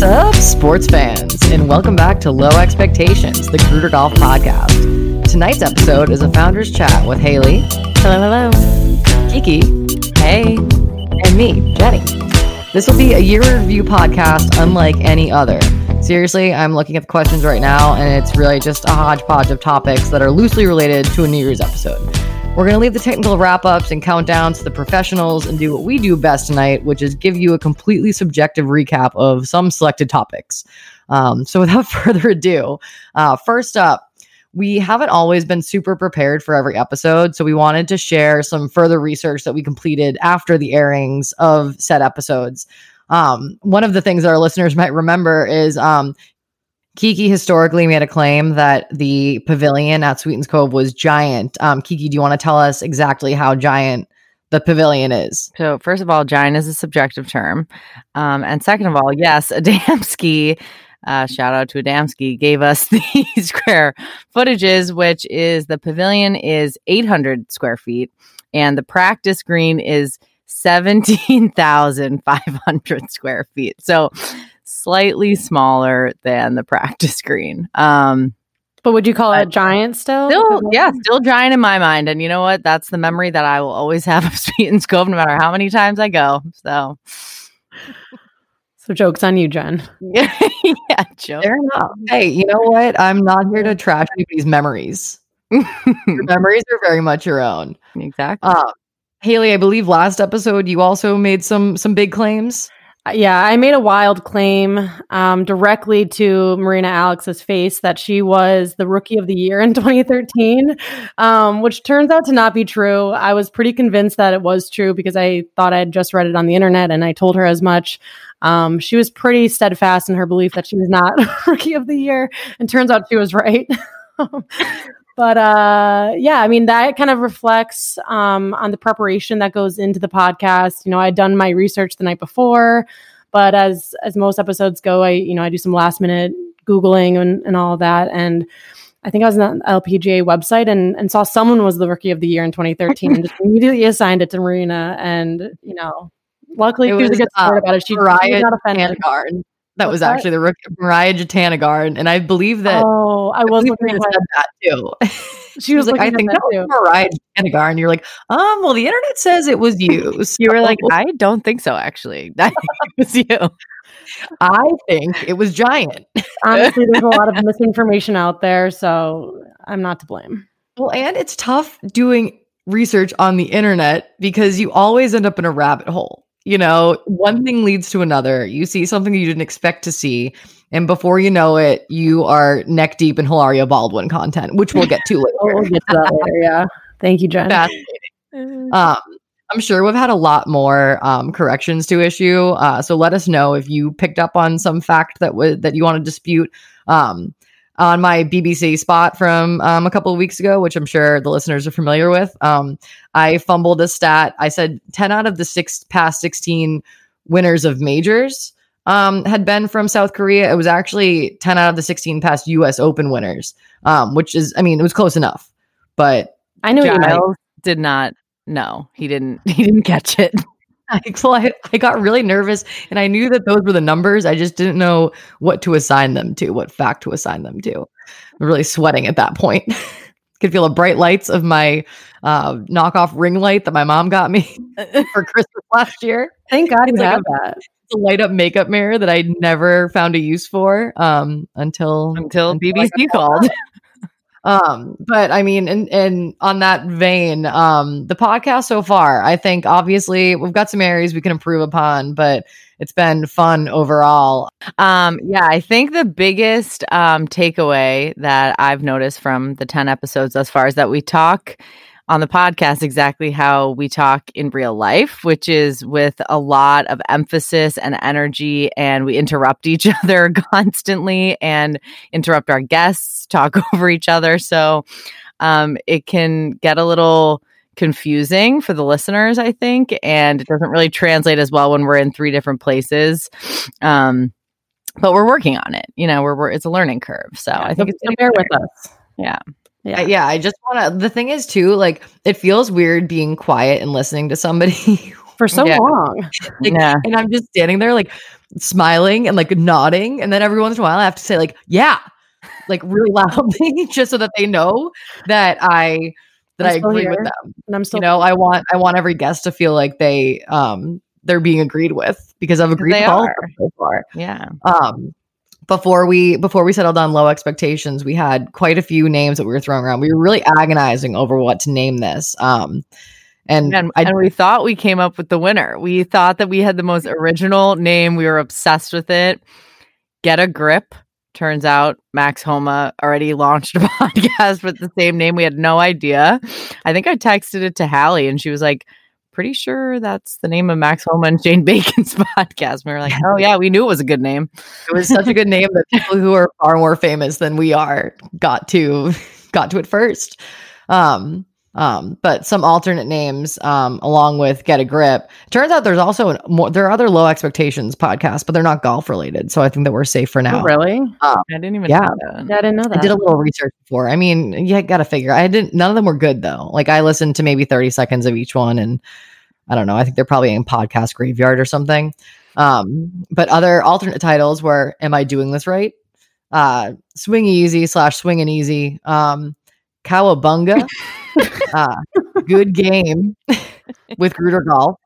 What's up, sports fans? And welcome back to Low Expectations, the Gruder Golf Podcast. Tonight's episode is a founder's chat with Haley. Hello, hello. Kiki. Hey. And me, Jenny. This will be a year review podcast unlike any other. Seriously, I'm looking at the questions right now, and it's really just a hodgepodge of topics that are loosely related to a New Year's episode. We're going to leave the technical wrap ups and countdowns to the professionals and do what we do best tonight, which is give you a completely subjective recap of some selected topics. Um, so, without further ado, uh, first up, we haven't always been super prepared for every episode. So, we wanted to share some further research that we completed after the airings of said episodes. Um, one of the things that our listeners might remember is um, Kiki historically made a claim that the pavilion at Sweetens Cove was giant. Um, Kiki, do you want to tell us exactly how giant the pavilion is? So, first of all, giant is a subjective term. Um, and second of all, yes, Adamski, uh, shout out to Adamski, gave us the square footages, which is the pavilion is 800 square feet and the practice green is 17,500 square feet. So, slightly smaller than the practice green. Um, but would you call it giant still? Still, yeah, still giant in my mind. And you know what? That's the memory that I will always have of Sweetens Cove, no matter how many times I go. So, so jokes on you, Jen. yeah, yeah joke. Fair enough. Hey, you know what? I'm not here to trash anybody's memories. your memories are very much your own. Exactly. Uh, Haley, I believe last episode you also made some some big claims. Uh, yeah, I made a wild claim um, directly to Marina Alex's face that she was the rookie of the year in 2013, um, which turns out to not be true. I was pretty convinced that it was true because I thought I had just read it on the internet and I told her as much. Um, she was pretty steadfast in her belief that she was not rookie of the year, and turns out she was right. but uh, yeah, I mean that kind of reflects um, on the preparation that goes into the podcast. You know, I'd done my research the night before, but as as most episodes go, I you know I do some last minute googling and, and all that, and I think I was on the LPGA website and and saw someone was the rookie of the year in 2013, and just immediately assigned it to Marina, and you know, luckily It she was, was, a good sport uh, about it. She, Moriya not offended. Jutanugarn. That What's was that? actually the rook Moriya Jutanugarn, and I believe that Oh, I was looking at that too. She was like, I think that that was Moriya Jutanugarn. You're like, um, well, the internet says it was you. You were like, I don't think so, actually. I think it was you. I think it was giant. honestly, there's a lot of misinformation out there, so I'm not to blame. Well, and it's tough doing research on the internet because you always end up in a rabbit hole. You know, one thing leads to another. You see something you didn't expect to see, and before you know it, you are neck deep in Hilaria Baldwin content, which we'll get to later. Oh, we'll get to that later. Yeah. Thank you, Jen. Um, I'm sure we've had a lot more um, corrections to issue. Uh, so let us know if you picked up on some fact that would that you want to dispute. Um, on my BBC spot from um, a couple of weeks ago, which I'm sure the listeners are familiar with, um, I fumbled a stat. I said 10 out of the six past 16 winners of majors um, had been from South Korea. It was actually 10 out of the 16 past US Open winners, um, which is, I mean, it was close enough, but I knew what. Giles did not know. He didn't he didn't catch it. I, well, I, I got really nervous and I knew that those were the numbers. I just didn't know what to assign them to, what fact to assign them to. I'm really sweating at that point. Could feel the bright lights of my uh, knockoff ring light that my mom got me for Christmas last year. Thank God you like had that. A light up makeup mirror that I never found a use for um, until Until I BBC called. Um but i mean and and on that vein um the podcast so far i think obviously we've got some areas we can improve upon but it's been fun overall. Um, yeah, I think the biggest um, takeaway that I've noticed from the 10 episodes thus far is that we talk on the podcast exactly how we talk in real life, which is with a lot of emphasis and energy, and we interrupt each other constantly and interrupt our guests, talk over each other. So um, it can get a little confusing for the listeners, I think, and it doesn't really translate as well when we're in three different places. Um, but we're working on it. You know, we're, we're it's a learning curve. So I think So- it's bear with us. Yeah. Yeah. Yeah i just want to the thing is too like it feels weird being quiet and listening to somebody for so Yeah. long. Like, yeah. And I'm just standing there like smiling and like nodding. And then every once in a while I have to say, like, yeah, like really loudly, just so that they know that I that I'm I agree here. with them. And I'm still you know, I want I want every guest to feel like they um they're being agreed with because I've agreed with all of are. them so far. Yeah. Um before we before we settled on low expectations, we had quite a few names that we were throwing around. We were really agonizing over what to name this. Um and, And, I and we thought we came up with the winner. We thought that we had the most original name. We were obsessed with it. Get a grip. Turns out Max Homa already launched a podcast with the same name. We had no idea. I think I texted it to Hallie and she was like, pretty sure that's the name of Max and Jane Bacon's podcast. We were like, oh, yeah, we knew it was a good name. it was such a good name that people who are far more famous than we are got to got to it first. Um, um, but some alternate names, um, along with Get a Grip. Turns out there's also an, more. There are other low expectations podcasts, but they're not golf related. So I think that we're safe for now. Oh, really? I didn't even Yeah. know that. Yeah, I didn't know that. I did a little research before. I mean, you got to figure. I didn't. None of them were good though. Like I listened to maybe 30 seconds of each one, and I don't know. I think they're probably in podcast graveyard or something. Um, but other alternate titles were "Am I doing this right?" Uh, "Swing Easy" slash "Swing and Easy." Um, "Cowabunga," uh, "Good Game" with Gruder Golf.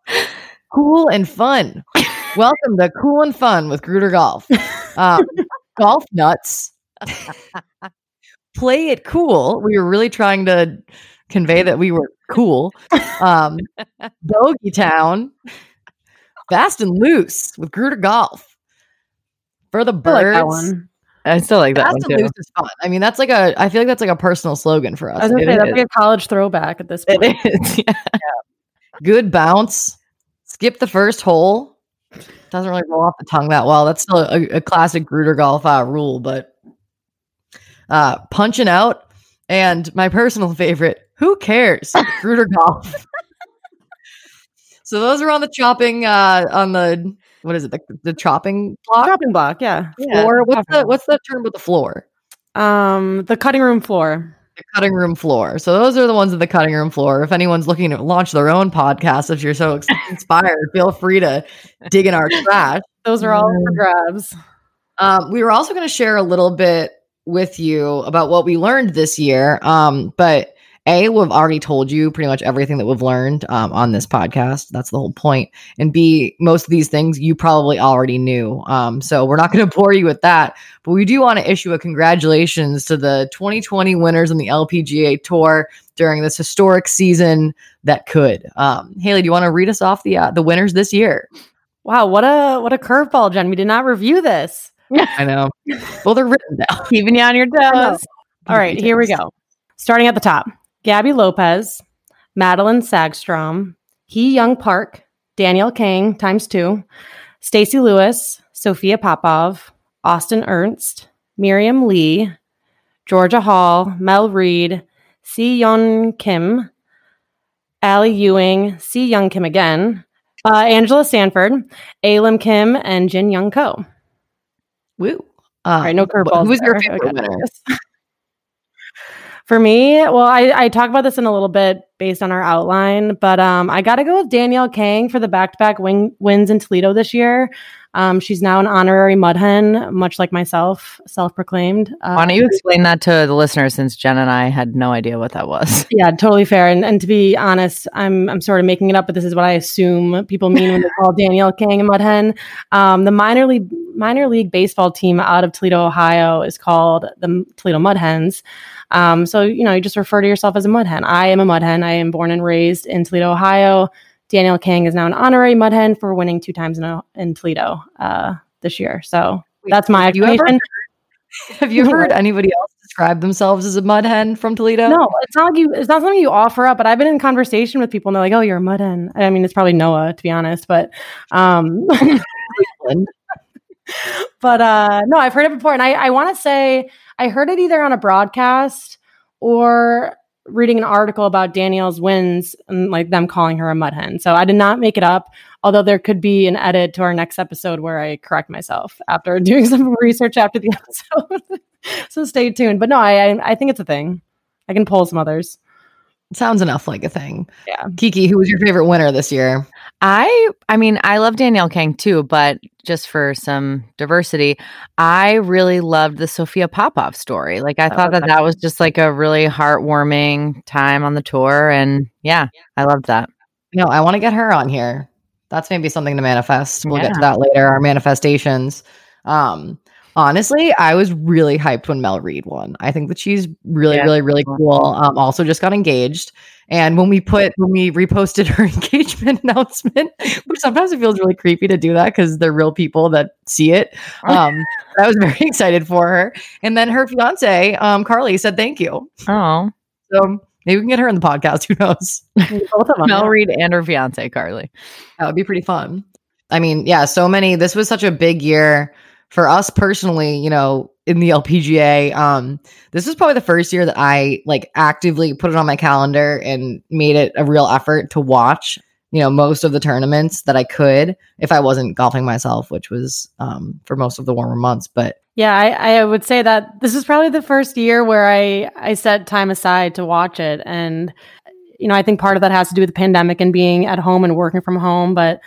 Cool and fun. Welcome to Cool and Fun with Gruder Golf. Um, golf nuts. Play it cool. We were really trying to convey that we were cool. Um, Bogey Town. Fast and loose with Gruder Golf. For the birds. like. I still like that one too. loose is fun. I mean, that's like a. I feel like that's like a personal slogan for I us. was gonna say that's like a college throwback at this point. It is. Yeah. Good bounce. Skip the first hole. Doesn't really roll off the tongue that well. That's still a, a classic Gruder golf uh, rule, but uh, punching out and my personal favorite. Who cares? Gruder golf. so those are on the chopping. Uh, on the what is it? The, the chopping block Chopping block, yeah. floor. What's the what's the term with the floor? Um, the cutting room floor. the cutting room floor. So those are the ones at the cutting room floor. If anyone's looking to launch their own podcast, if you're so inspired, feel free to dig in our trash. Those are all for grabs. Um, we were also going to share a little bit with you about what we learned this year. Um, but A, we've already told you pretty much everything that we've learned um, on this podcast. That's the whole point. And B, most of these things you probably already knew. Um, so we're not going to bore you with that. But we do want to issue a congratulations to the 2020 winners on the LPGA Tour during this historic season that could. Um, Haley, do you want to read us off the uh, the winners this year? Wow, what a what a curveball, Jen. We did not review this. I know. Well, they're written down. Keeping you on your toes. All right, here we go. Starting at the top. Gaby Lopez, Madelene Sagstrom, Hee Young Park, Danielle Kang times two, Stacy Lewis, Sophia Popov, Austin Ernst, Mirim Lee, Georgia Hall, Mel Reid, Sei Young Kim, Ally Ewing, Sei Young Kim again, uh, Angela Stanford, Alim Kim, and Jin Young Ko. Woo. All right, no curveballs. Who was your favorite winner? For me, well, I, I talk about this in a little bit based on our outline, but um, I got to go with Danielle Kang for the back-to-back wins in Toledo this year. Um, she's now an honorary mud hen, much like myself, self-proclaimed. Uh, Why don't you explain that to the listeners since Jen and I had no idea what that was? Yeah, totally fair. And and to be honest, I'm I'm sort of making it up, but this is what I assume people mean when they call Danielle Kang a mud hen. Um, the minor league minor league baseball team out of Toledo, Ohio, is called the Toledo Mud Hens. Um, so you know, you just refer to yourself as a mud hen. I am a mud hen. I am born and raised in Toledo, Ohio. Danielle Kang is now an honorary mud hen for winning two times in, a, in Toledo uh, this year. So that's my have you ever- Have you heard anybody else describe themselves as a mud hen from Toledo? No, it's not like you. It's not something you offer up. But I've been in conversation with people, and they're like, "Oh, you're a mud hen." I mean, it's probably Noah, to be honest. But, um, but uh, no, I've heard it before, and I, I want to say I heard it either on a broadcast or reading an article about Danielle's wins and like them calling her a mud hen. So I did not make it up. Although there could be an edit to our next episode where I correct myself after doing some research after the episode. so stay tuned. But no, I I- I think it's a thing. I can pull some others. Sounds enough like a thing. Yeah. Kiki, who was your favorite winner this year? I I mean, I love Danielle Kang too, but just for some diversity, I really loved the Sophia Popov story. Like I thought that that was just like a really heartwarming time on the tour and yeah, I loved that. No, I want to get her on here. That's maybe something to manifest. We'll yeah. get to that later, our manifestations. Um honestly, I was really hyped when Mel Reid won. I think that she's really, yeah. really, really cool. Um, also just got engaged. And when we put when we reposted her engagement announcement, which sometimes it feels really creepy to do that because they're real people that see it. Um, I was very excited for her. And then her fiance, um, Carly, said thank you. Oh. So maybe we can get her in the podcast. Who knows? Both of them. Mel Reid and her fiance, Carly. That would be pretty fun. I mean, yeah, so many. This was such a big year for us personally, you know, in the LPGA, um, this was probably the first year that I like actively put it on my calendar and made it a real effort to watch, you know, most of the tournaments that I could if I wasn't golfing myself, which was um, for most of the warmer months. But yeah, I, I would say that this is probably the first year where I I set time aside to watch it, and you know, I think part of that has to do with the pandemic and being at home and working from home, but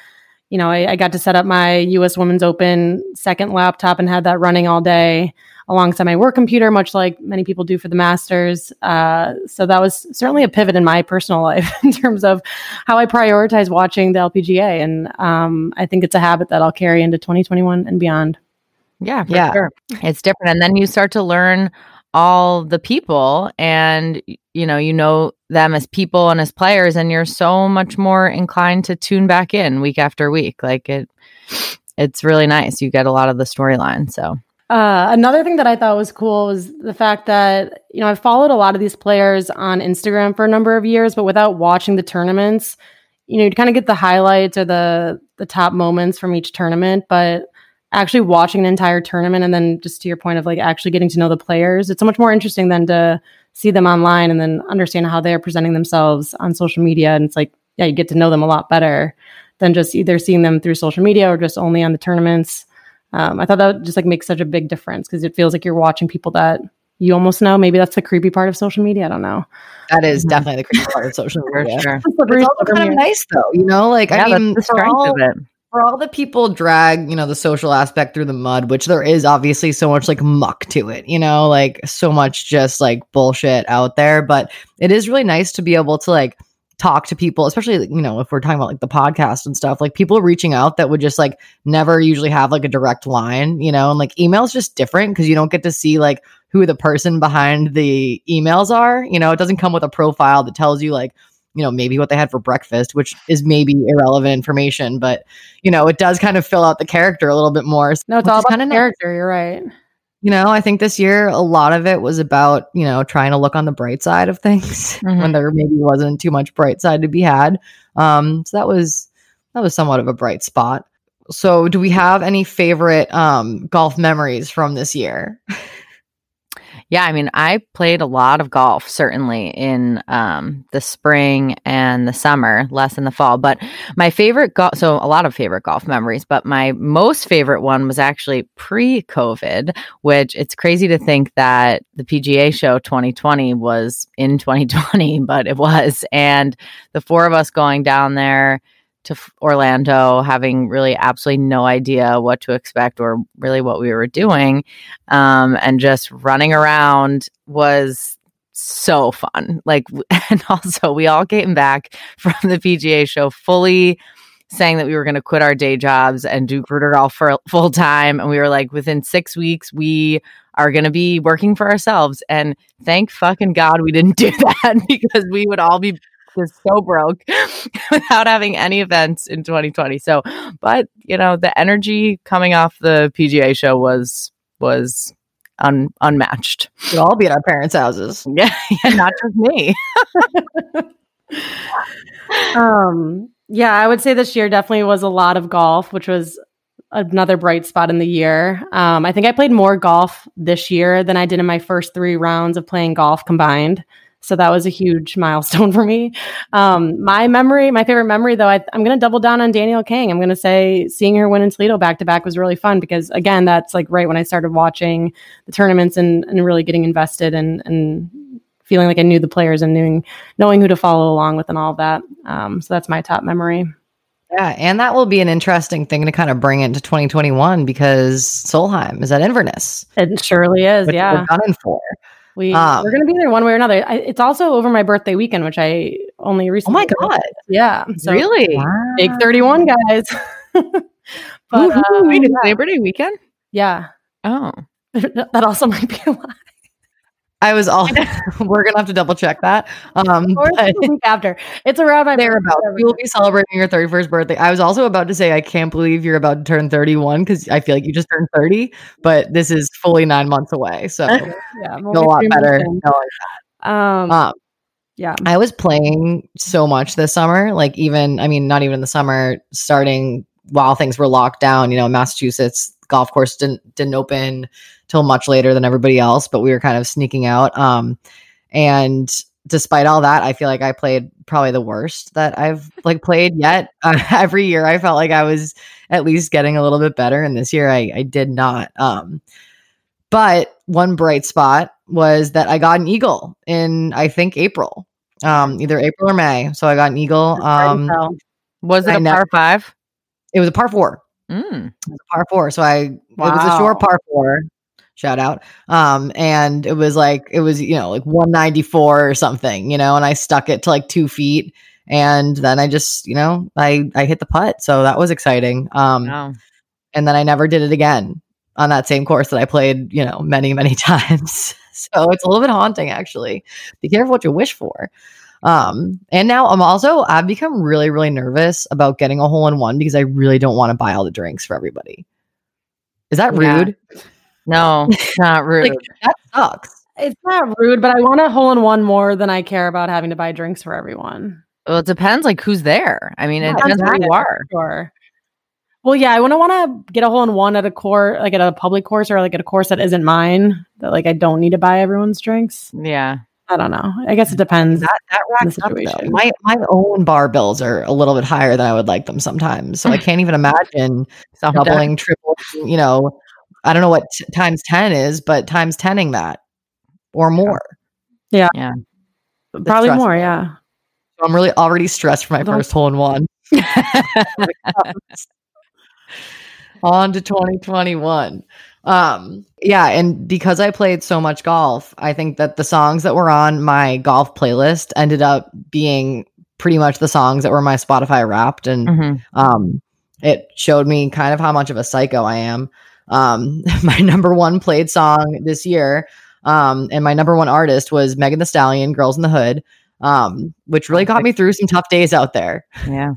you know, I, I, got to set up my US Women's Open second laptop and had that running all day alongside my work computer, much like many people do for the Masters. Uh, so that was certainly a pivot in my personal life in terms of how I prioritize watching the LPGA. And um, I think it's a habit that I'll carry into 2021 and beyond. Yeah, yeah. Sure. It's different. And then you start to learn all the people and you know you know them as people and as players and you're so much more inclined to tune back in week after week like it it's really nice you get a lot of the storyline so uh, another thing that I thought was cool was the fact that you know I've followed a lot of these players on Instagram for a number of years, but without watching the tournaments, you know, you'd kind of get the highlights or the the top moments from each tournament. But actually watching an entire tournament and then just to your point of like actually getting to know the players, it's so much more interesting than to see them online and then understand how they're presenting themselves on social media. And it's like, yeah, you get to know them a lot better than just either seeing them through social media or just only on the tournaments. Um, I thought that just like makes such a big difference because it feels like you're watching people that you almost know. Maybe that's the creepy part of social media. I don't know. That is mm-hmm. definitely the creepy part of social media. sure. It's also kind of nice though, you know, like yeah, I mean, the strength all, of it for all the people drag, you know, the social aspect through the mud, which there is obviously so much like muck to it, you know, like so much just like bullshit out there. But it is really nice to be able to like talk to people, especially, you know, if we're talking about like the podcast and stuff, like people reaching out that would just like never usually have like a direct line, you know, and like email's just different because you don't get to see like who the person behind the emails are. You know, it doesn't come with a profile that tells you like, you know, maybe what they had for breakfast, which is maybe irrelevant information, but you know, it does kind of fill out the character a little bit more. No, it's all about kind of character. Nice. You're right. You know, I think this year a lot of it was about, you know, trying to look on the bright side of things mm-hmm. when there maybe wasn't too much bright side to be had. Um, so that was that was somewhat of a bright spot. So do we have any favorite um golf memories from this year? Yeah, I mean, I played a lot of golf certainly in um, the spring and the summer, less in the fall. But my favorite golf, so a lot of favorite golf memories, but my most favorite one was actually pre COVID, which it's crazy to think that the PGA show 2020 was in 2020, but it was. And the four of us going down there to Orlando, having really absolutely no idea what to expect or really what we were doing, um, and just running around was so fun. Like, and also we all came back from the PGA show fully saying that we were going to quit our day jobs and do recruiter golf for full time. And we were like, within six weeks, we are going to be working for ourselves. And thank fucking God we didn't do that because we would all be was so broke without having any events in 2020. So, but you know, the energy coming off the PGA show was was un, unmatched. We'd all be at our parents' houses. Yeah, yeah not just me. um, yeah, I would say this year definitely was a lot of golf, which was another bright spot in the year. Um, I think I played more golf this year than I did in my first three rounds of playing golf combined. So that was a huge milestone for me. Um, my memory, my favorite memory, though, I, am going to double down on Danielle Kang. I'm going to say seeing her win in Toledo back to back was really fun because, again, that's like right when I started watching the tournaments and, and really getting invested and, and feeling like I knew the players and knowing knowing who to follow along with and all of that. Um, so that's my top memory. Yeah, and that will be an interesting thing to kind of bring into 2021 because Solheim is at Inverness. It surely is. Yeah. we're gunning for. We, Um, we're going to be there one way or another. I, it's also over my birthday weekend, which I only recently. Oh my god! Yeah. So really? Big 31, guys. but uh, Wait, it's Labor Day weekend? yeah, Oh. that also might be a lie. I was all. we're gonna have to double check that. Um, Or week after. It's around my thereabouts. will be celebrating your 31st birthday. I was also about to say I can't believe you're about to turn 31 because I feel like you just turned 30, but this is fully nine months away. So Yeah, feel a lot better. Um, Um, yeah. I was playing so much this summer, like even I mean, not even in the summer, starting while things were locked down. You know, Massachusetts golf course didn't didn't open till much later than everybody else, but we were kind of sneaking out. Um, and despite all that, I feel like I played probably the worst that I've like played yet. Uh, every year, I felt like I was at least getting a little bit better, and this year I I did not. Um, but one bright spot was that I got an eagle in I think April, um, either April or May. So I got an eagle. Um, Was it a par five? it was a par four. Mm. It was a par four. So I it was a short par four. Shout out. Um, and it was like it was you know like 194 or something, you know, and I stuck it to like two feet, and then I just you know I I hit the putt, so that was exciting. Um, Wow. and then I never did it again on that same course that I played, you know, many, many times. so it's a little bit haunting actually. Be careful what you wish for. Um, and now I'm also I've become really, really nervous about getting a hole in one because I really don't want to buy all the drinks for everybody. Is that Yeah. rude? No, not rude. Like that sucks. it's not rude, but I want a hole in one more than I care about having to buy drinks for everyone. well, it depends like who's there. I mean, it Yeah, depends where you are. Sure. Well, yeah, I wouldn't want to get a hole in one at a course, like at a public course or like at a course that isn't mine. That like I don't need to buy everyone's drinks. Yeah. I don't know. I guess it depends. That that racks up though. My my own bar bills are a little bit higher than I would like them sometimes. So I can't even imagine doubling, tripling, you know, I don't know what t- times 10 is, but times 10ing that or more. Yeah. Yeah. Probably stressful. more. Yeah. So I'm really already stressed for my Don't- first hole in one. On to 2021. Um, yeah, and because I played so much golf, I think that the songs that were on my golf playlist ended up being pretty much the songs that were my Spotify wrapped and Mhm. um, it showed me kind of how much of a psycho I am. Um, my number one played song this year, um, and my number one artist was Megan Thee Stallion, "Girls in the Hood," um, which really got me through some tough days out there. Yeah.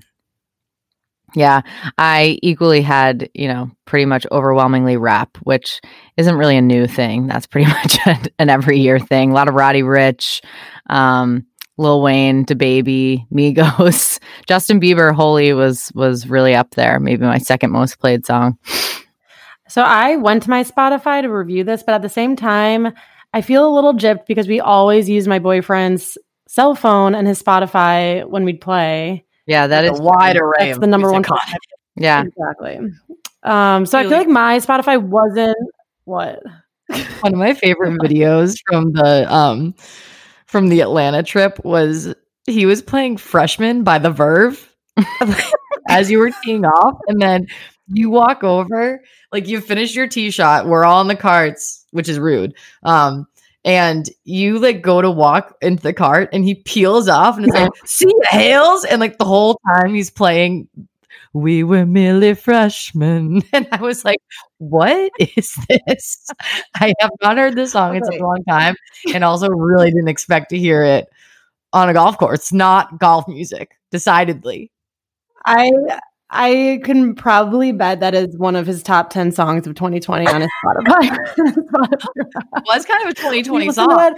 Yeah. I equally had, you know, pretty much overwhelmingly rap, which isn't really a new thing. That's pretty much an, every year thing. A lot of Roddy Ricch, um, Lil Wayne, DaBaby, Migos, Justin Bieber, Holy was was really up there. Maybe my second most played song. So I went to my Spotify to review this, but at the same time, I feel a little gypped because we always use my boyfriend's cell phone and his Spotify when we'd play. Yeah, that a is wide array. That's of the number one. music. Yeah. Exactly. Um, so I feel like my Spotify wasn't what. One of my favorite videos from the um from the Atlanta trip was he was playing Freshman by the Verve as you were teeing off, and then you walk over, like you finish your tee shot, we're all in the carts, which is rude. Um and you like go to walk into the cart and he peels off and it's like, see the Hales. And like the whole time he's playing we were merely freshmen. And I was like, what is this? I have not heard this song in such a long time. And also really didn't expect to hear it on a golf course. Not golf music, decidedly. I I can probably bet that is one of his top ten songs of 2020 on his Spotify. It was kind of a 2020 You listen to song.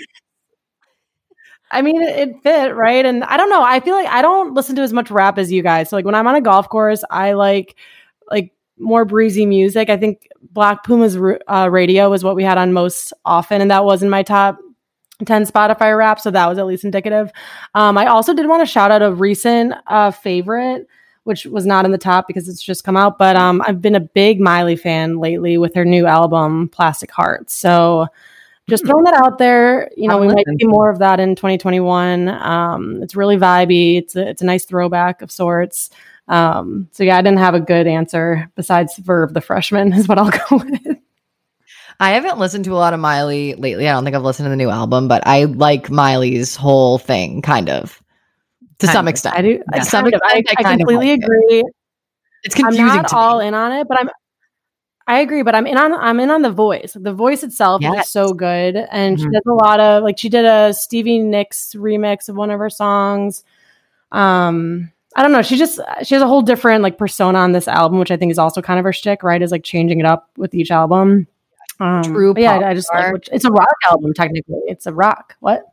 I mean, it, it fit right, and I don't know. I feel like I don't listen to as much rap as you guys. So, like when I'm on a golf course, I like like more breezy music. I think Black Pumas uh, radio was what we had on most often, and that was in my top 10 Spotify rap. So that was at least indicative. Um, I also did want to shout out a recent uh, favorite, which was not in the top because it's just come out, but um, I've been a big Miley fan lately with her new album, Plastic Hearts. So just throwing that out there, you know, we might see more of that in 2021. Um, it's really vibey. It's a, it's a nice throwback of sorts. Um, so yeah, I didn't have a good answer besides Verve the freshman is what I'll go with. I haven't listened to a lot of Miley lately. I don't think I've listened to the new album, but I like Miley's whole thing, kind of, to Kind some extent. I do. I, To some I, extent, I I kind completely like it. agree. It's I'm confusing not to all me. in on it, but I'm. I agree, but I'm in on. I'm in on the voice. The voice itself Yes. is so good, and she Mhm. does a lot of like she did a Stevie Nicks remix of one of her songs. Um, I don't know. She just she has a whole different like persona on this album, which I think is also kind of her shtick, right? Is like changing it up with each album. Um, True yeah, I just like which, it's a rock album technically. It's a rock. What?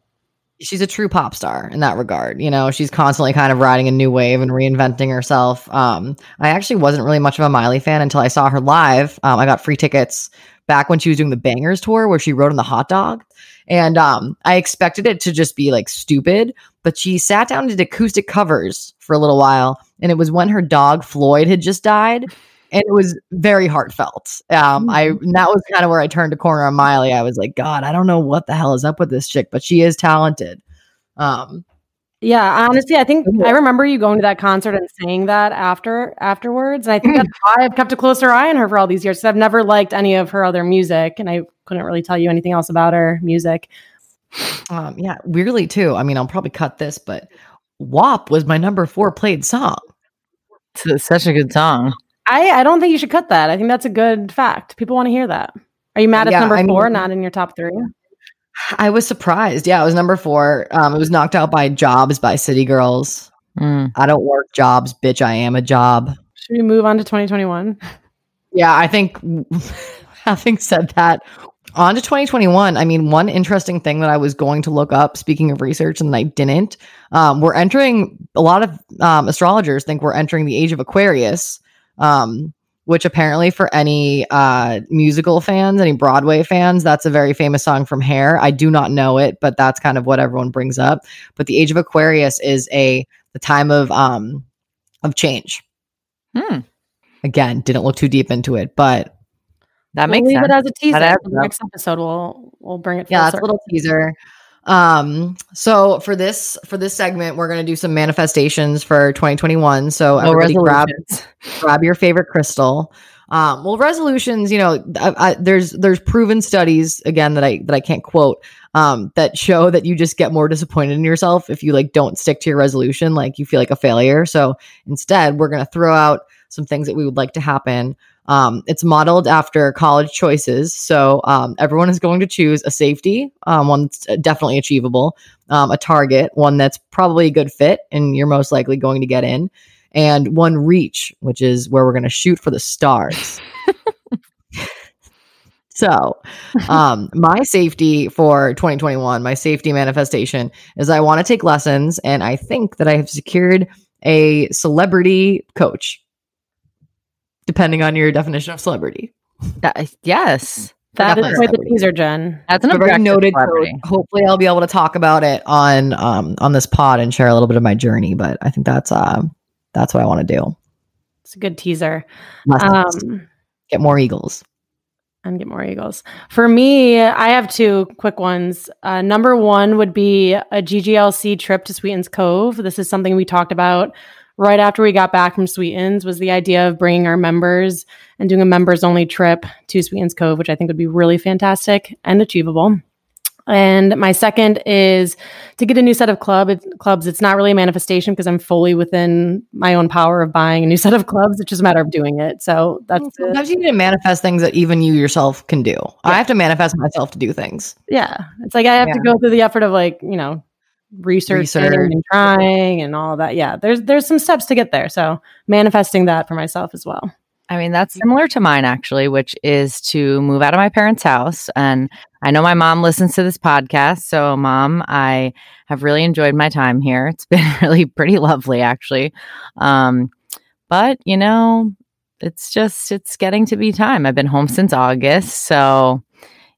She's a true pop star in that regard. You know, she's constantly kind of riding a new wave and reinventing herself. Um, I actually wasn't really much of a Miley fan until I saw her live. Um, I got free tickets back when she was doing the Bangerz tour where she rode on the hot dog. And um, I expected it to just be like stupid, but she sat down and did acoustic covers for a little while. And it was when her dog Floyd had just died. And it was very heartfelt. Um, I and that was kind of where I turned a corner on Miley. I was like, God, I don't know what the hell is up with this chick, but she is talented. Um, Yeah, honestly, I think. I remember you going to that concert and saying that after afterwards. And I think that's why I've kept a closer eye on her for all these years. Because I've never liked any of her other music, and I couldn't really tell you anything else about her music. um, yeah, weirdly too. I mean, I'll probably cut this, but WAP was my number four played song. It's, it's such a good song. I, I don't think you should cut that. I think that's a good fact. People want to hear that. Are you mad it's Yeah, number I four, mean- not in your top three? I was surprised. Yeah, it was number four. Um, it was knocked out by Jobs by City Girls. Mm. I don't work jobs, bitch. I am a job. Should we move on to 2021? Yeah, I think having said that, on to 2021. I mean, one interesting thing that I was going to look up, speaking of research, and I didn't, um, we're entering, a lot of um, astrologers think we're entering the age of Aquarius, um, which apparently for any uh, musical fans, any Broadway fans, that's a very famous song from Hair. I do not know it, but that's kind of what everyone brings up. But the age of Aquarius is a the time of um of change. Hmm. Again, didn't look too deep into it, but That we'll makes leave sense. it as a teaser. the next episode, we'll we'll bring it. Full yeah that's a little teaser um so for this for this segment we're going to do some manifestations for 2021 so No everybody grab grab your favorite crystal. Um well resolutions you know I, I, there's there's proven studies again that i that i can't quote um that show that you just get more disappointed in yourself if you like don't stick to your resolution like you feel like a failure. So instead we're going to throw out some things that we would like to happen um, it's modeled after college choices. So um, everyone is going to choose a safety, um, one that's definitely achievable, um, a target, one that's probably a good fit and you're most likely going to get in, and one reach, which is where we're going to shoot for the stars. so um, my safety for 2021, my safety manifestation is I want to take lessons, and I think that I have secured a celebrity coach depending on your definition of celebrity. That- yes. That is Definitely quite the teaser, Jen. That's an a very objective noted celebrity. Hopefully, I'll be able to talk about it on um on this pod and share a little bit of my journey. But I think that's um that's what I want to do. It's a good teaser. Um, Get more eagles. and get more eagles. For me, I have two quick ones. Uh, number one would be a GGLC trip to Sweetens Cove. This is something we talked about right after we got back from Sweetens. Was the idea of bringing our members and doing a members only trip to Sweetens Cove, which I think would be really fantastic and achievable. And my second is to get a new set of club it's, clubs. It's not really a manifestation because I'm fully within my own power of buying a new set of clubs. It's just a matter of doing it. So that's it. Sometimes you need to manifest things that even you yourself can do. I have to manifest myself to do things. yeah it's like i have to go through the effort of like you know researching Research. and trying and all that yeah there's there's some steps to get there so manifesting that for myself as well I mean, that's similar to mine actually, which is to move out of my parents' house. And I know my mom listens to this podcast. So, mom, I have really enjoyed my time here. It's been really pretty lovely, actually. Um, but, you know, it's just, it's getting to be time. I've been home since August. So,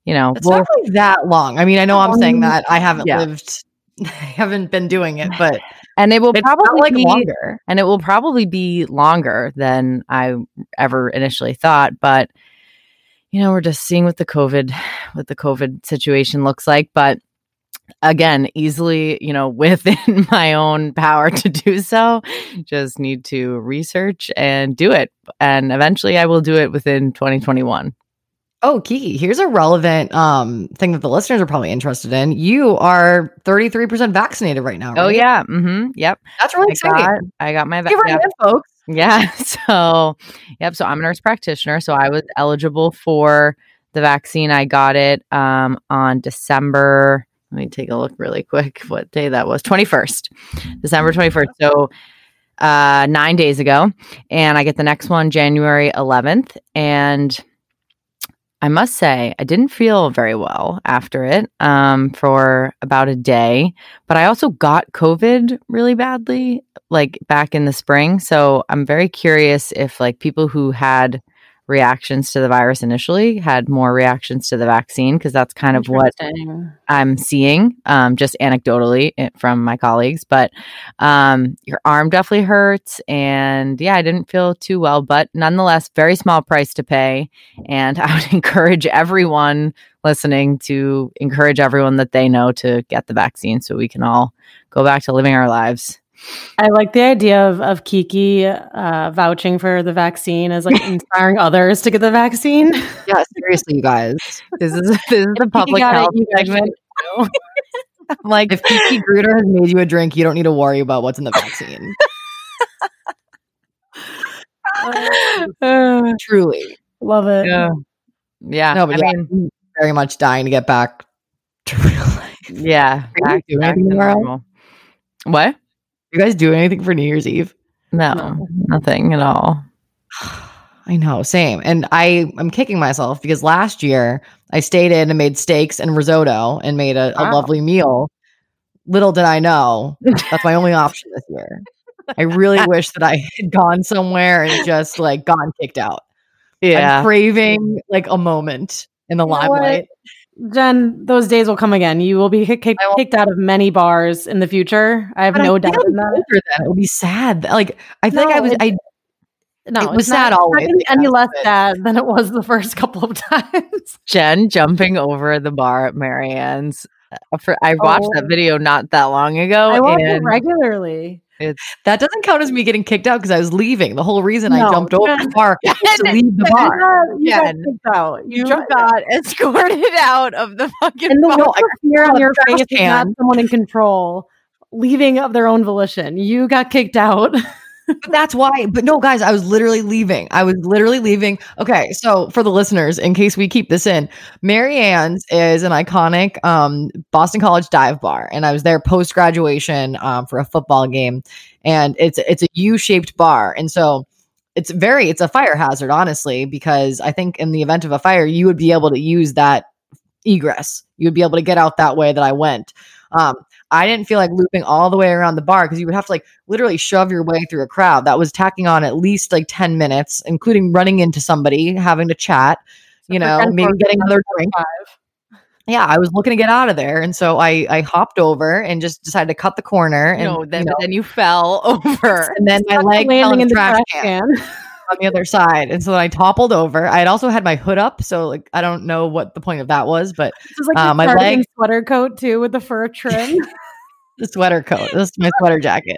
you know, It's we'll- not really that long. I mean, I know I'm saying that I haven't Yeah. lived, I haven't been doing it, but and it will probably like be, longer. and it will probably be longer than I ever initially thought. But you know, we're just seeing what the COVID, what the COVID situation looks like. But again easily you know within my own power to do so just need to research and do it and eventually i will do it within 2021 Oh, Kiki, here's a relevant um thing that the listeners are probably interested in. You are 33% vaccinated right now. oh yeah mm-hmm. yep That's really I exciting. got, I got my Give her a vac- hand, folks. Yeah. So, yep. So I'm a nurse practitioner. So I was eligible for the vaccine. I got it um, on December. Let me take a look really quick what day that was 21st, December 21st. So, uh, nine days ago. And I get the next one January 11th. And I must say, I didn't feel very well after it um, for about a day, but I also got COVID really badly, like back in the spring. So I'm very curious if like people who had reactions to the virus initially had more reactions to the vaccine, because that's kind of what I'm seeing, um, just anecdotally eh, from my colleagues. But um, your arm definitely hurts, and yeah, I didn't feel too well, but nonetheless, very small price to pay. And I would encourage everyone listening to encourage everyone that they know to get the vaccine, so we can all go back to living our lives. I like the idea of, of Kiki uh, vouching for the vaccine as like inspiring others to get the vaccine. Yeah, seriously, you guys. This is this is the public health segment. I'm like, If Kiki Gruder has made you a drink, you don't need to worry about what's in the vaccine. uh, Truly. Love it. yeah, yeah. No, but I yeah, mean, very much dying to get back to real life. Yeah. back- back to normal. What? You guys do anything for New Year's Eve? No, No. nothing at all. I know, same. And I I'm kicking myself because last year I stayed in and made steaks and risotto and made a, a lovely meal. Little did I know that's my only option this year. I really wish that I had gone somewhere and just like gotten kicked out. I'm craving like a moment in the You limelight. Jen, those days will come again. You will be kick- kick- won't- kicked out of many bars in the future. I have But no think doubt I'll in be that. older then. It would be sad. Like I feel like I No, was. I No, It was sad it's not always, gonna any yeah, less but- sad than it was the first couple of times. Jen jumping over the bar at Mary Ann's. Uh, For, I watched that Oh. video not that long ago, I watch it and regularly. that doesn't count as me getting kicked out because I was leaving. The whole reason I jumped over the bar to leave the You bar. got, you got you got escorted out of the fucking and the look of fear on your face not someone in control, leaving of their own volition. You got kicked out. But that's why. But no, guys, I was literally leaving. I was literally leaving. Okay, so for the listeners, in case we keep this in, Mary Ann's is an iconic um, Boston College dive bar, and I was there post graduation um, for a football game, and it's it's a U shaped bar, and so it's very it's a fire hazard, honestly, because I think in the event of a fire, you would be able to use that egress. You would be able to get out that way that I went. Um, I didn't feel like looping all the way around the bar because you would have to like literally shove your way through a crowd. That was tacking on at least like 10 minutes, including running into somebody, having to chat, you know, maybe getting another drink. Five. Yeah, I was looking to get out of there. And so I I hopped over and just decided to cut the corner and, no, then, you know, then you fell over. and then my leg fell landing in the trash trash can can. on the other side. And so I toppled over. I had also had my hood up. So like I don't know what the point of that was, but This is like Uh, my leg- sweater coat too with the fur trim. the sweater coat. This is my sweater jacket.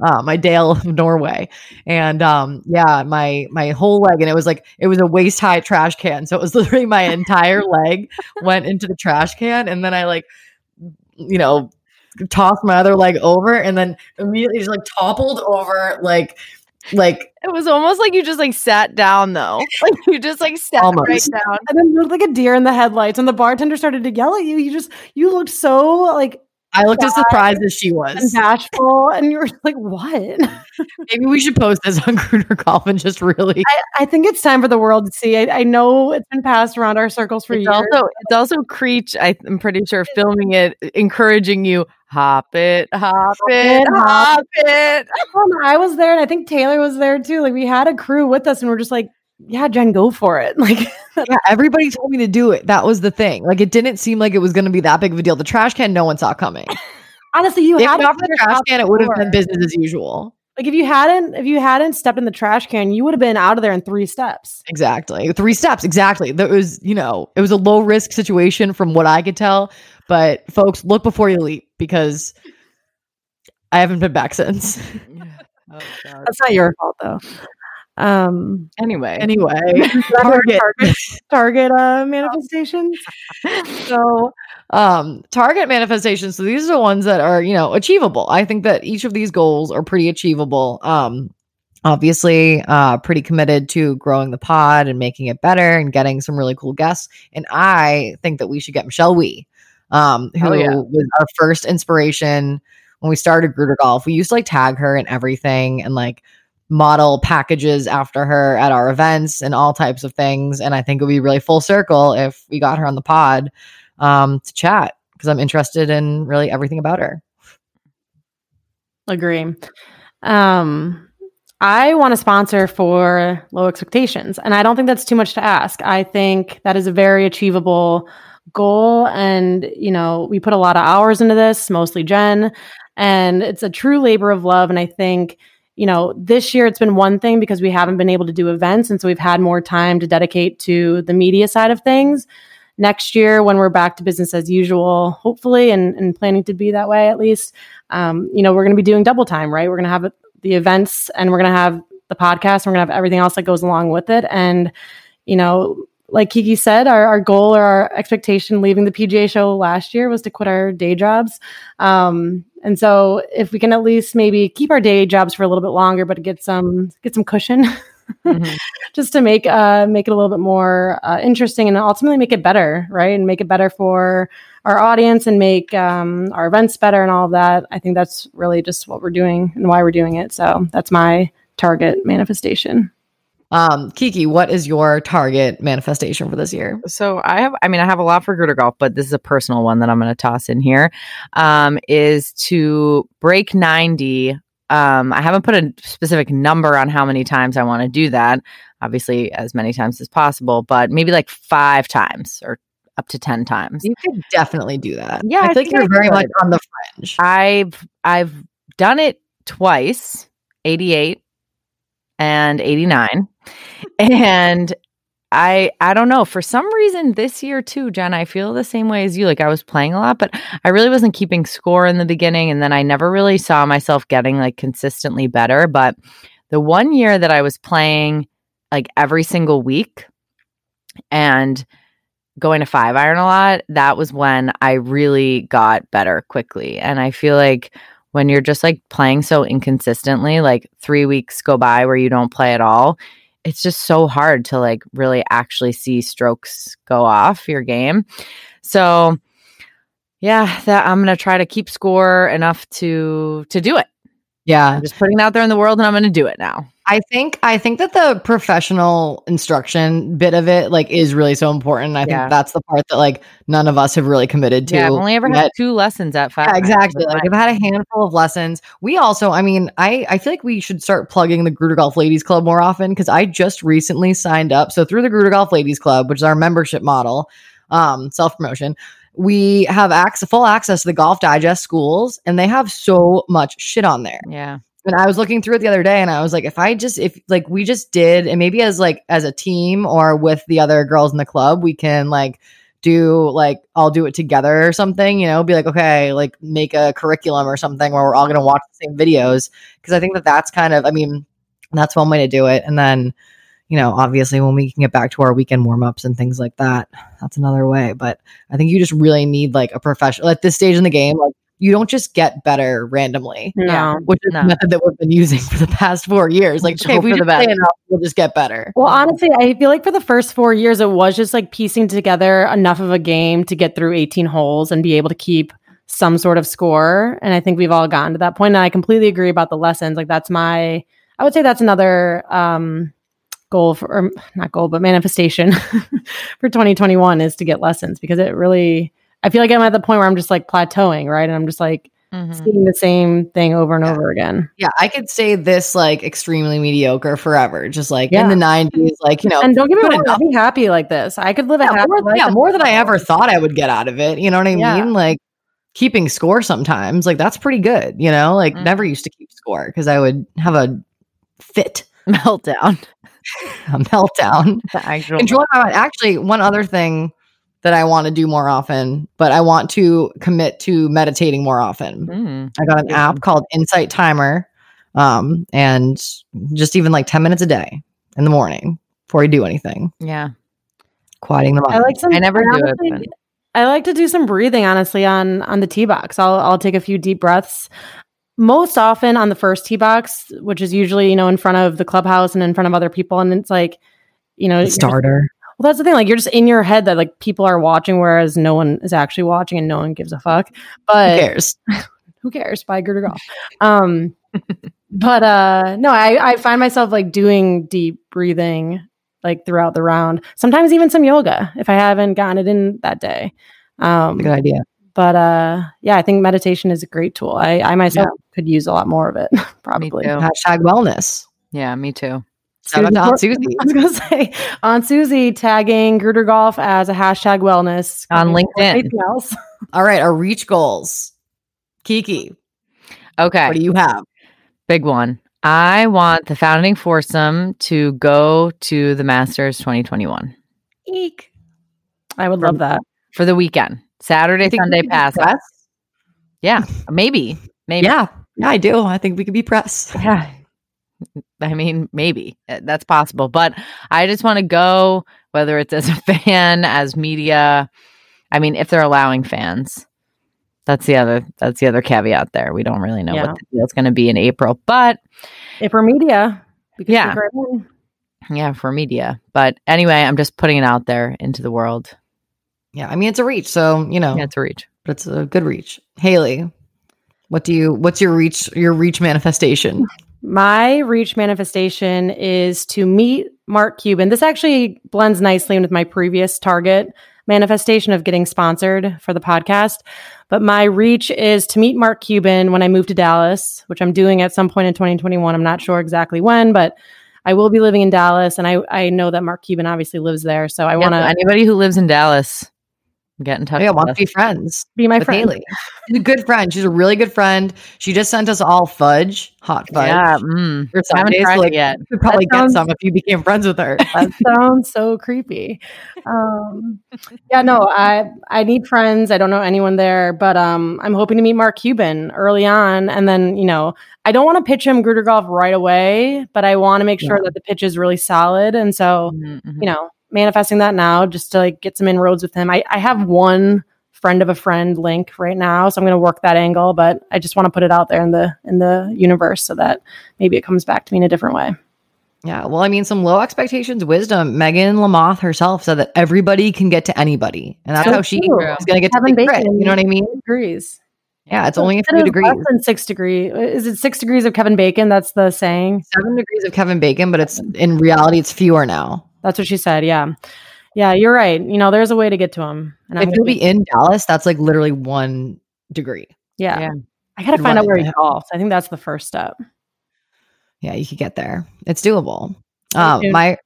Uh, my Dale of Norway. And um, yeah, my my whole leg, and it was like it was a waist high trash can. So it was literally my entire leg went into the trash can, and then I like, you know, tossed my other leg over, and then immediately just like toppled over, like like It was almost like you just like sat down though. Like you just like sat right down. and then you looked like a deer in the headlights and the bartender started to yell at you. You just you looked so like I looked as surprised as she was. and bashful and you were like, what? Maybe we should post this on Gruder and just really. I, I think it's time for the world to see. I, I know it's been passed around our circles for It's years. also it's also Creech. I'm pretty sure filming it, encouraging you hop it, hop it, it, hop hop it. I was there and I think Taylor was there too. Like we had a crew with us and we're just like, yeah, Jen, go for it. Like Yeah, everybody told me to do it. That was the thing. Like it didn't seem like it was going to be that big of a deal. The trash can, no one saw coming. honestly, you If had not it for the trash out can, it would have been business as usual. Like if you hadn't if you hadn't stepped in the trash can, you would have been out of there in three steps. Exactly. Three steps. Exactly. That was, you know, it was a low risk situation from what I could tell. But folks, look before you leap because I haven't been back since. Oh, God. That's not your fault though. Um Anyway, anyway, target Target. uh manifestations. So, um, target manifestations. So these are the ones that are, you know, achievable. I think that each of these goals are pretty achievable. Um, obviously, uh, pretty committed to growing the pod and making it better and getting some really cool guests. And I think that we should get Michelle Wie, um, who Oh, yeah. was our first inspiration when we started Gruder Golf. We used to like tag her and everything and like model packages after her at our events and all types of things. And I think it would be really full circle if we got her on the pod um, to chat because I'm interested in really everything about her. Agree. Um, I want to sponsor for low expectations, and I don't think that's too much to ask. I think that is a very achievable goal, and you know, we put a lot of hours into this, mostly Jen, and it's a true labor of love. And I think, you know, this year it's been one thing because we haven't been able to do events, and so we've had more time to dedicate to the media side of things. Next year, when we're back to business as usual, hopefully, and, and planning to be that way at least, um, you know, we're going to be doing double time, right? We're going to have the events and we're going to have the podcast. And we're going to have everything else that goes along with it. And, you know, like Kiki said, our, our goal or our expectation leaving the PGA show last year was to quit our day jobs. Um, and so if we can at least maybe keep our day jobs for a little bit longer, but get some, get some cushion. Mhm. just to make uh make it a little bit more uh, interesting and ultimately make it better right and make it better for our audience and make um, our events better and all of that i think that's really just what we're doing and why we're doing it so that's my target manifestation Um, Kiki, what is your target manifestation for this year? So I have, I mean, I have a lot for Gruder Golf, but this is a personal one that I'm going to toss in here. Um, is to break 90. Um, I haven't put a specific number on how many times I want to do that. Obviously, as many times as possible, but maybe like five times or up to 10 times. You could definitely do that. Yeah, I I like think you're I very could. much on the fringe. I've I've done it twice, 88 and 89. And I I don't know, for some reason this year too, Jen, I feel the same way as you. Like I was playing a lot, but I really wasn't keeping score in the beginning and then I never really saw myself getting like consistently better, but the one year that I was playing like every single week and going to five iron a lot, that was when I really got better quickly. And I feel like when you're just like playing so inconsistently, like three weeks go by where you don't play at all, it's just so hard to like really actually see strokes go off your game. So yeah, that I'm gonna try to keep score enough to to do it. Yeah. I'm just putting it out there in the world and I'm gonna do it now. I think I think that the professional instruction bit of it like is really so important. I think that's the part that like none of us have really committed to. Yeah, I've only ever had two lessons at five. Yeah, exactly. Like I've had a handful of lessons. We also, I mean, I I feel like we should start plugging the Gruder Golf Ladies Club more often because I just recently signed up. So through the Gruder Golf Ladies Club, which is our membership model, um, self promotion, we have access, full access to the Golf Digest schools, and they have so much shit on there. yeah. And I was looking through it the other day and I was like, if I just, if like we just did, and maybe as like as a team or with the other girls in the club, we can like do like, I'll do it together or something, you know, be like, okay, like make a curriculum or something where we're all going to watch the same videos. Cause I think that that's kind of, I mean, that's one way to do it. And then, you know, obviously when we can get back to our weekend warm ups and things like that, that's another way. But I think you just really need like a professional at this stage in the game, like, you don't just get better randomly Yeah. no which is No. the method that we've been using for the past four years. Like, Just okay, if we for the just play enough, we'll just get better. Well, honestly, I feel like for the first four years, it was just like piecing together enough of a game to get through 18 holes and be able to keep some sort of score. And I think we've all gotten to that point. And I completely agree about the lessons. Like, that's my, I would say that's another um, goal for, or not goal, but manifestation for 2021 is to get lessons because it really, I feel like I'm at the point where I'm just like plateauing, right? And I'm just like Mhm. seeing the same thing over and Yeah. over again. Yeah, I could say this like extremely mediocre forever, just like Yeah. in the '90s, like you know, And don't get me wrong. I'd be happy like this. I could live a happy more, life yeah, more than I ever thought I would get out of it. You know what I mean? Like, keeping score sometimes. Like that's pretty good, you know? Like Mhm. never used to keep score because I would have a fit, Meltdown. a meltdown. The actual Controlling my. Actually, one other thing that I want to do more often, but I want to commit to meditating more often. Mm. I got an app called Insight Timer. Um, and just even like 10 minutes a day in the morning before you do anything, Yeah. quieting the mind. I like some. I never do it, but- I like to do some breathing, honestly, on on the tee box. I'll I'll take a few deep breaths. Most often on the first tee box, which is usually you know in front of the clubhouse and in front of other people, and it's like, you know, The just- starter. Well, that's the thing. Like you're just in your head that like people are watching, whereas no one is actually watching and no one gives a fuck. But Who But cares? who cares by Gruder Golf. Um, but uh, no, I, I find myself like doing deep breathing like throughout the round. Sometimes even some yoga if I haven't gotten it in that day. Um, Good idea. but uh, yeah, I think meditation is a great tool. I, I myself could use a lot more of it, probably. Hashtag wellness. Yeah, me too. Shout out Aunt Susie- Susie. I was gonna say on Susie tagging Gruder Golf as a hashtag wellness On LinkedIn. Anything else? All right, our reach goals. Kiki, Okay. what do you have? Big one. I want the founding foursome to go to the Masters 2021 Eek. I would love that. for the weekend. Saturday, You we Sunday pass. press? Yeah, maybe. Maybe. Yeah, yeah, I do. I think we could be press. Yeah. I mean, maybe Uh, that's possible, but I just want to go, whether it's as a fan, as media. I mean, if they're allowing fans, that's the other that's the other caveat there. We don't really know Yeah. what the deal's going to be in April, but If we're media, we Yeah. sneak right yeah, for media. But anyway, I'm just putting it out there into the world. Yeah, I mean it's a reach, so you know, Yeah, it's a reach. but it's a good reach. Haley, what do you? What's your reach? Your reach manifestation? My reach manifestation is to meet Mark Cuban. This actually blends nicely with my previous target manifestation of getting sponsored for the podcast. But my reach is to meet Mark Cuban when I move to Dallas, which I'm doing at some point in 2021. I'm not sure exactly when, but I will be living in Dallas. And I, I know that Mark Cuban obviously lives there. So I I want to anybody who lives in Dallas, get in touch. yeah, want to be friends be my friend. Haley. She's a good friend. She's a really good friend. She just sent us all fudge, hot fudge. Yeah, mm, For haven't Sundays, tried like, it yet. You could probably That sounds- get some if you became friends with her. that sounds so creepy. Um, yeah, no, I I need friends. I don't know anyone there, but um, I'm hoping to meet Mark Cuban early on, and then you know, I don't want to pitch him Gruder Golf right away, but I want to make sure that the pitch is really solid, and so Mhm, mhm. you know, manifesting that now just to like get some inroads with him. I I have one friend of a friend link right now, so I'm going to work that angle, but I just want to put it out there in the in the universe so that maybe it comes back to me in a different way. Yeah, well, I mean, some low expectations wisdom. Megan Lamothe herself said that everybody can get to anybody, and that's So how she true. is going to get Kevin to the. Bacon. You know what I mean? Degrees. Yeah, it's only a few degrees. Less than six degree. Is it six degrees of Kevin Bacon? That's the saying. Seven degrees of Kevin Bacon, but it's in reality, it's fewer now. That's what she said. Yeah. Yeah, you're right. You know, there's a way to get to him. And if you'll be in Dallas, that's like literally one degree. yeah. Yeah. I got to find out where into he him. golfs. I think that's the first step. Yeah, you could get there. It's doable. Stay Um, my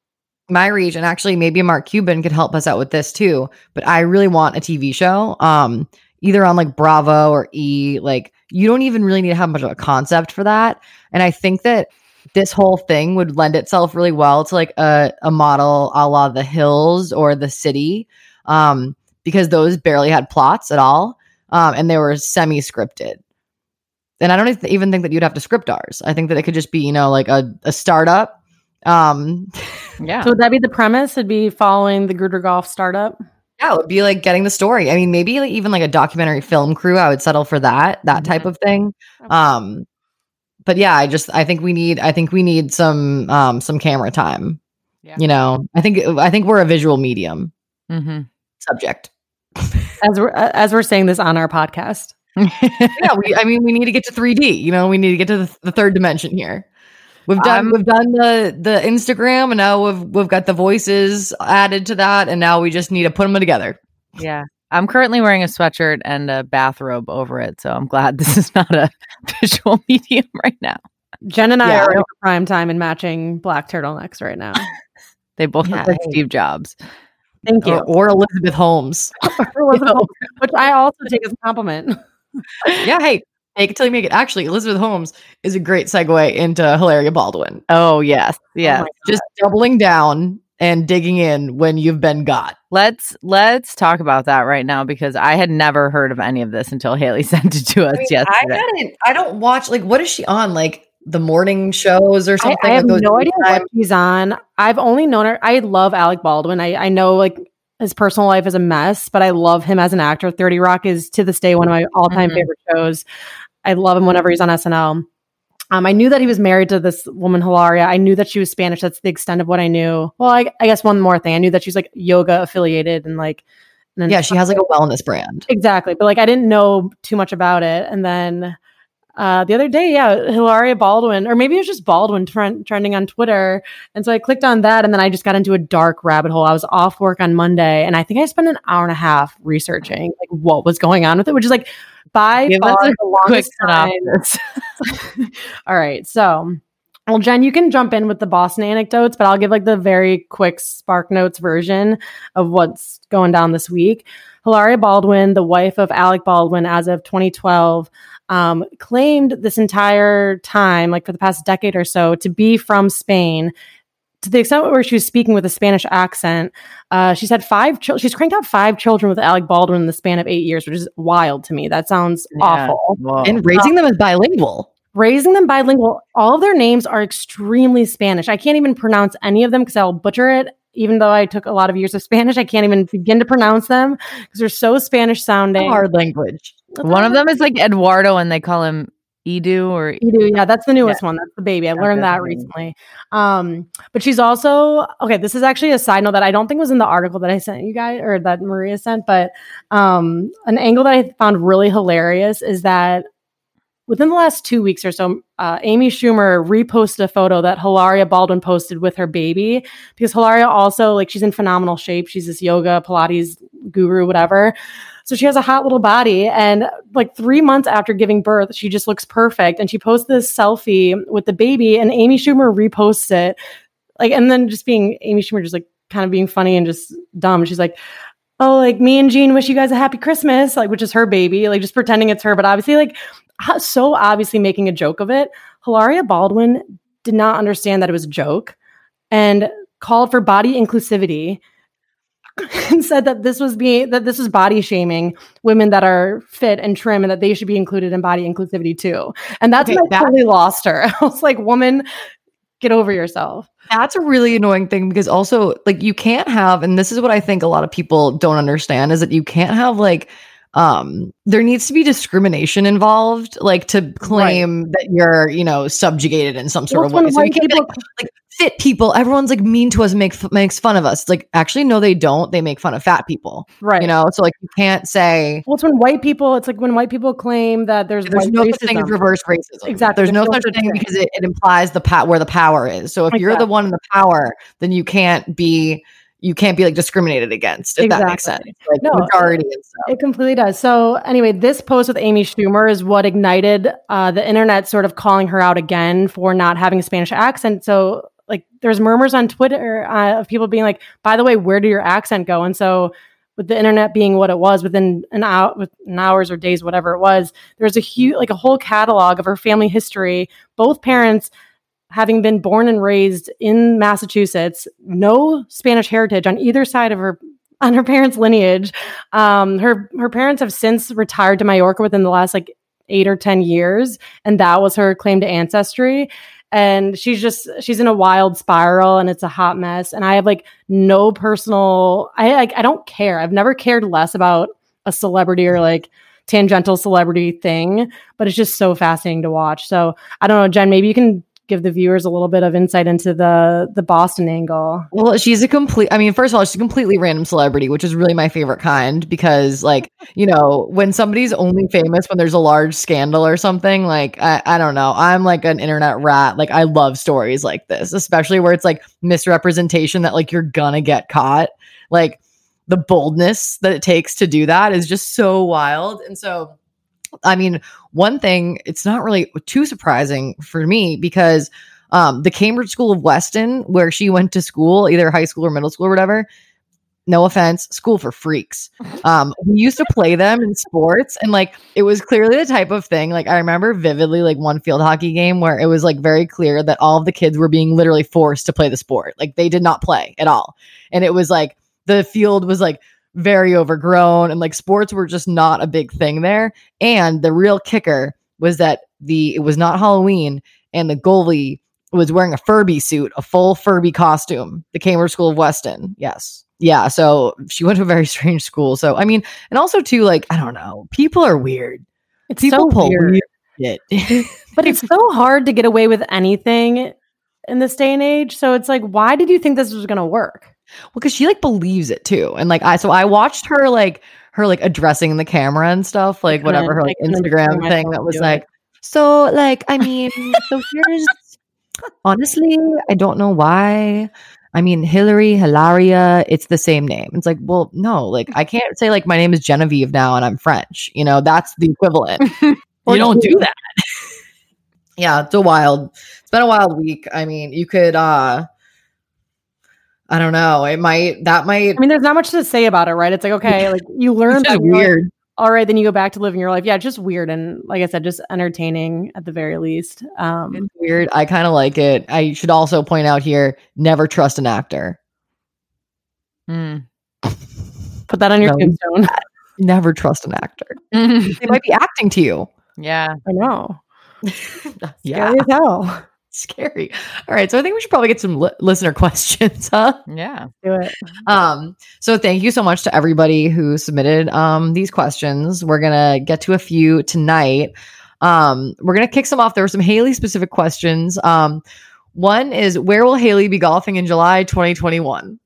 my region, actually, maybe Mark Cuban could help us out with this too. But I really want a TV show, um, either on like Bravo or E. Like, you don't even really need to have much of a concept for that. And I think that this whole thing would lend itself really well to like a, a model a la The Hills or The City, um, because those barely had plots at all, um, and they were semi scripted. And I don't even think that you'd have to script ours. I think that it could just be, you know, like a, a startup. Um, Yeah. So would that be the premise? It'd be following the Gruder Golf startup. yeah, it would be like getting the story. I mean, maybe like even like a documentary film crew. I would settle for that, that type of thing. Um, but yeah, I just I think we need I think we need some um some camera time. Yeah. You know, I think I think we're a visual medium hmm subject. As we're as we're saying this on our podcast. yeah, we I mean we need to get to 3D. You know, we need to get to the, the third dimension here. We've done I'm- we've done the the Instagram and now we've we've got the voices added to that and now we just need to put them together. yeah. I'm currently wearing a sweatshirt and a bathrobe over it, so I'm glad this is not a visual medium right now. Jen and I Yeah, are I in prime time and matching black turtlenecks right now. They both Yeah, look like. Steve Jobs. Thank you. Or, or Elizabeth Holmes. Which I also take as a compliment. yeah, hey, make it till you make it. Actually, Elizabeth Holmes is a great segue into Hilaria Baldwin. Oh yes, oh yes. Just doubling down and digging in when you've been got. Let's let's talk about that right now because I had never heard of any of this until Haley sent it to us I mean, yesterday. I hadn't. I don't watch like what is she on? Like the morning shows or something. I have like no idea daytime- what she's on. I've only known her. I love Alec Baldwin. I, I know like his personal life is a mess, but I love him as an actor. 30 Rock is to this day one of my all time Mhm. favorite shows. I love him whenever he's on SNL. Um, I knew that he was married to this woman, Hilaria. I knew that she was Spanish. That's the extent of what I knew. Well, I, I guess one more thing. I knew that she's like yoga affiliated and like, and then Yeah, she has like a wellness brand. Exactly. But like I didn't know too much about it. And then uh, the other day, yeah, Hilaria Baldwin, or maybe it was just Baldwin trend, trending on Twitter. And so I clicked on that and then I just got into a dark rabbit hole. I was off work on Monday and I think I spent an hour and a half researching like what was going on with it, which is like by Give far the quick longest time. All right. So, well, Jen, you can jump in with the Boston anecdotes, but I'll give like the very quick Spark Notes version of what's going down this week. Hilaria Baldwin, the wife of Alec Baldwin as of 2012, um, claimed this entire time, like for the past decade or so, to be from Spain. To the extent where she was speaking with a Spanish accent, uh, she's had five. Chil- she's cranked out five children with Alec Baldwin in the span of eight years, which is wild to me. That sounds Yeah. awful Whoa. And raising them as bilingual. Raising them bilingual. All of their names are extremely Spanish. I can't even pronounce any of them because I'll butcher it. Even though I took a lot of years of Spanish, I can't even begin to pronounce them because they're so Spanish sounding. Hard language. One of them is like Eduardo, and they call him Edu or Edu. yeah. That's the newest one. That's the baby. I Yeah, learned that recently. Um, but she's also okay. This is actually a side note that I don't think was in the article that I sent you guys or that Maria sent, but um, an angle that I found really hilarious is that within the last two weeks or so, uh, Amy Schumer reposted a photo that Hilaria Baldwin posted with her baby because Hilaria also like she's in phenomenal shape. She's this yoga Pilates guru, whatever. So she has a hot little body, and like three months after giving birth, she just looks perfect. And she posts this selfie with the baby, and Amy Schumer reposts it, like, and then just being Amy Schumer, just like kind of being funny and just dumb. She's like, "Oh, like me and Jean wish you guys a happy Christmas," like, which is her baby, like just pretending it's her, but obviously, like, so obviously making a joke of it. Hilaria Baldwin did not understand that it was a joke and called for body inclusivity and said that this was being that this was body shaming women that are fit and trim and that they should be included in body inclusivity too. And that's Okay, when I that- totally lost her. I was like, woman, get over yourself. That's a really annoying thing because also like you can't have and this is what I think a lot of people don't understand is that you can't have like um there needs to be discrimination involved like to claim that you're you know subjugated in some sort Well, of way so you can't people- like, like fit people everyone's like mean to us and make makes fun of us like actually no they don't they make fun of fat people right. you know so like you can't say well, it's when white people, it's like when white people claim that there's, there's no racism. such thing as reverse racism. Exactly. There's no There's no such such thing thing. because it, it implies the pat where the power is. So if you're the one in the power, then you can't be you can't be like discriminated against. If that makes sense. Exactly. Like No, majority and stuff. It completely does. So, anyway, this post with Amy Schumer is what ignited uh, the internet sort of calling her out again for not having a Spanish accent. So, like, there's murmurs on Twitter uh, of people being like, by the way, where did your accent go? And so, with the internet being what it was within an hour, within hours or days, whatever it was, there was a huge, like, a whole catalog of her family history. Both parents having been born and raised in Massachusetts, no Spanish heritage on either side of her on her parents' lineage. Um, her her parents have since retired to Mallorca within the last like eight or ten years, and that was her claim to ancestry. And she's just she's in a wild spiral, and it's a hot mess. And I have like no personal. I like I don't care. I've never cared less about a celebrity or like tangential celebrity thing, but it's just so fascinating to watch. So I don't know, Jen. Maybe you can give the viewers a little bit of insight into the the Boston angle. Well, she's a complete I mean, first of all, she's a completely random celebrity, which is really my favorite kind because like, you know, when somebody's only famous when there's a large scandal or something, like I, I don't know. I'm like an internet rat. Like I love stories like this, especially where it's like misrepresentation that like you're gonna get caught. Like the boldness that it takes to do that is just so wild. And so I mean, one thing, it's not really too surprising for me because um, the Cambridge School of Weston, where she went to school, either high school or middle school or whatever, no offense, school for freaks. Um, we used to play them in sports, and like it was clearly the type of thing. Like I remember vividly, like one field hockey game where it was like very clear that all of the kids were being literally forced to play the sport. Like they did not play at all, and it was like the field was like very overgrown, and like sports were just not a big thing there. And the real kicker was that the it was not Halloween, and the goalie was wearing a Furby suit, a full Furby costume. The Cambridge School of Weston. Yes. Yeah. So she went to a very strange school. So, I mean, and also, too, like, I don't know, people are weird. It's People so pull weird. weird shit. But it's so hard to get away with anything in this day and age. So it's like, why did you think this was going to work? Well, because she like believes it too. And like, I, so I watched her like, her like addressing the camera and stuff, like whatever her like Instagram thing that was like, so like, I mean, so here's honestly, I don't know why. I mean, Hillary, Hilaria, it's the same name. It's like, well, no, like I can't say like my name is Genevieve now and I'm French. You know, that's the equivalent. You don't do that. yeah, it's a wild. It's been a wild week. I mean, you could uh I don't know. It might that might I mean, there's not much to say about it, right? It's like, okay, like you learn it's that just you're like, weird. all right, then you go back to living your life. Yeah, just weird. And like I said, just entertaining at the very least. Um, It's weird. I kind of like it. I should also point out here: never trust an actor. Mm. put that on your No. tombstone. Never trust an actor. They might be acting to you. yeah. I know. Yeah, Scary as hell. Scary. All right, so I think we should probably get some li- listener questions, huh? Yeah. Do it. Um, so thank you so much to everybody who submitted um these questions. We're gonna get to a few tonight. Um, we're gonna kick some off. There were some Haley specific questions. Um, one is where will Haley be golfing in July 2021?